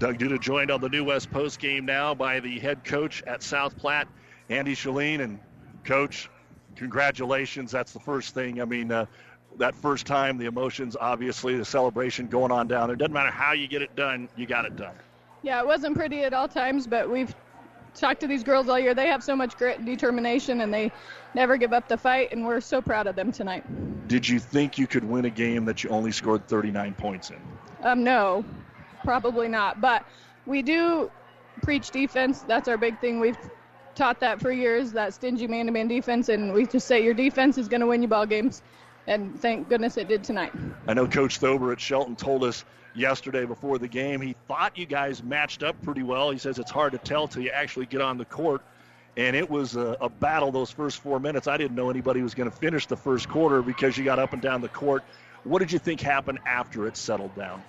Doug Duda joined on the New West post game now by the head coach at South Platte, Andy Shalene. And, coach, congratulations. That's the first thing. I mean, uh, that first time, the emotions, obviously, the celebration going on down there. Doesn't matter how you get it done, you got it done. Yeah, it wasn't pretty at all times, but we've talked to these girls all year. They have so much grit and determination, and they never give up the fight, and we're so proud of them tonight. Did you think you could win a game that you only scored 39 points in? Um, no, probably not. But we do preach defense. That's our big thing. We've taught that for years, that stingy man-to-man defense, and we just say your defense is going to win you ball games. And thank goodness it did tonight. I know Coach Thober at Shelton told us yesterday before the game he thought you guys matched up pretty well. He says it's hard to tell till you actually get on the court. And it was a, a battle those first four minutes. I didn't know anybody was going to finish the first quarter because you got up and down the court. What did you think happened after it settled down?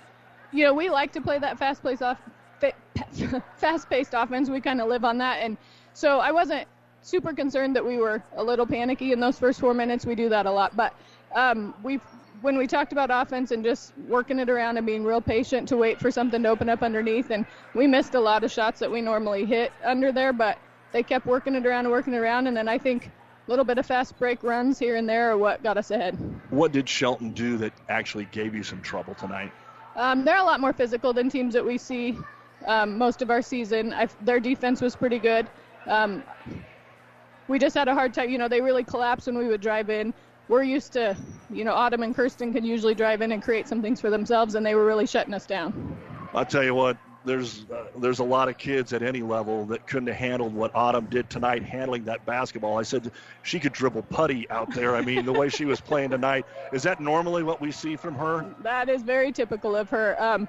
You know, we like to play that fast paced off, fast paced offense. We kind of live on that, and so I wasn't super concerned that we were a little panicky in those first four minutes. We do that a lot, but um, we when we talked about offense and just working it around and being real patient to wait for something to open up underneath, and we missed a lot of shots that we normally hit under there, but they kept working it around and working it around, and then I think a little bit of fast break runs here and there are what got us ahead. What did Shelton do that actually gave you some trouble tonight? Um, they're a lot more physical than teams that we see um, most of our season. I've, their defense was pretty good. Um, we just had a hard time. You know, they really collapsed when we would drive in. We're used to, you know, Autumn and Kirsten can usually drive in and create some things for themselves, and they were really shutting us down. I'll tell you what, there's uh, there's a lot of kids at any level that couldn't have handled what Autumn did tonight, handling that basketball. I said she could dribble putty out there. I mean, the way she was playing tonight is that normally what we see from her? That is very typical of her. Um,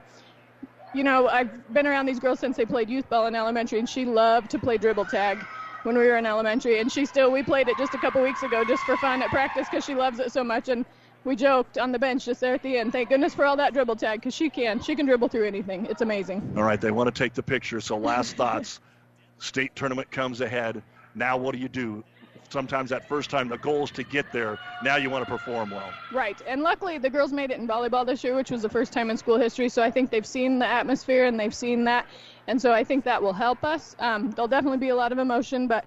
you know, I've been around these girls since they played youth ball in elementary, and she loved to play dribble tag when we were in elementary. And she still, we played it just a couple weeks ago just for fun at practice because she loves it so much. And we joked on the bench just there at the end. Thank goodness for all that dribble tag because she can. She can dribble through anything. It's amazing. All right, they want to take the picture. So last thoughts. State tournament comes ahead. Now what do you do? Sometimes that first time the goal is to get there. Now you want to perform well. Right, and luckily the girls made it in volleyball this year, which was the first time in school history. So I think they've seen the atmosphere and they've seen that, and so I think that will help us. Um, there'll definitely be a lot of emotion, but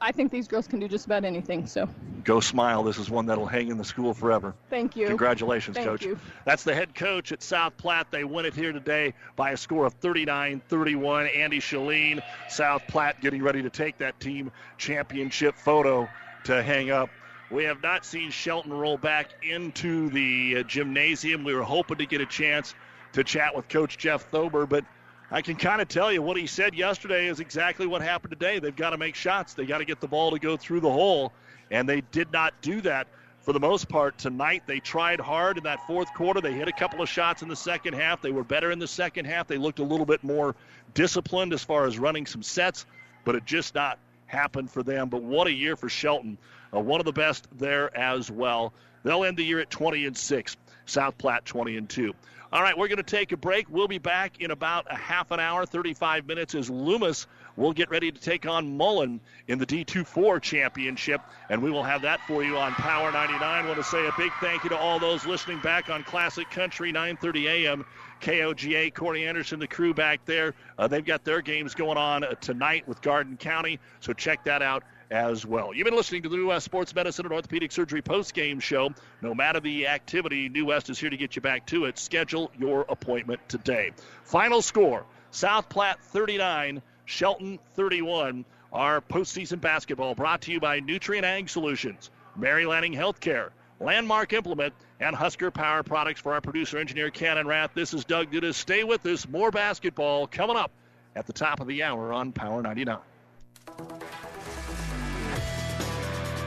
I think these girls can do just about anything. So go smile. This is one that'll hang in the school forever. Thank you. Congratulations, Thank coach. You. That's the head coach at South Platte. They win it here today by a score of 39-31. Andy Shalene, South Platte, getting ready to take that team championship photo to hang up. We have not seen Shelton roll back into the gymnasium. We were hoping to get a chance to chat with Coach Jeff Thober, but I can kind of tell you what he said yesterday is exactly what happened today. They've got to make shots. They got to get the ball to go through the hole, and they did not do that for the most part tonight. They tried hard in that fourth quarter. They hit a couple of shots in the second half. They were better in the second half. They looked a little bit more disciplined as far as running some sets, but it just not happened for them. But what a year for Shelton. Uh, one of the best there as well. They'll end the year at 20 and 6. South Platte 20 and 2. All right, we're going to take a break. We'll be back in about a half an hour, 35 minutes, as Loomis will get ready to take on Mullen in the D2-4 championship, and we will have that for you on Power 99. I want to say a big thank you to all those listening back on Classic Country, 9:30 a.m. KOGA, Corey Anderson, the crew back there. Uh, they've got their games going on uh, tonight with Garden County, so check that out as well. You've been listening to the New West Sports Medicine and Orthopedic Surgery post-game show. No matter the activity, New West is here to get you back to it. Schedule your appointment today. Final score, South Platte 39, Shelton 31. Our postseason basketball brought to you by Nutrien Ag Solutions, Mary Lanning Healthcare, Landmark Implement, and Husker Power Products for our producer engineer Cannon Rath. This is Doug Duda. Stay with us. More basketball coming up at the top of the hour on Power 99.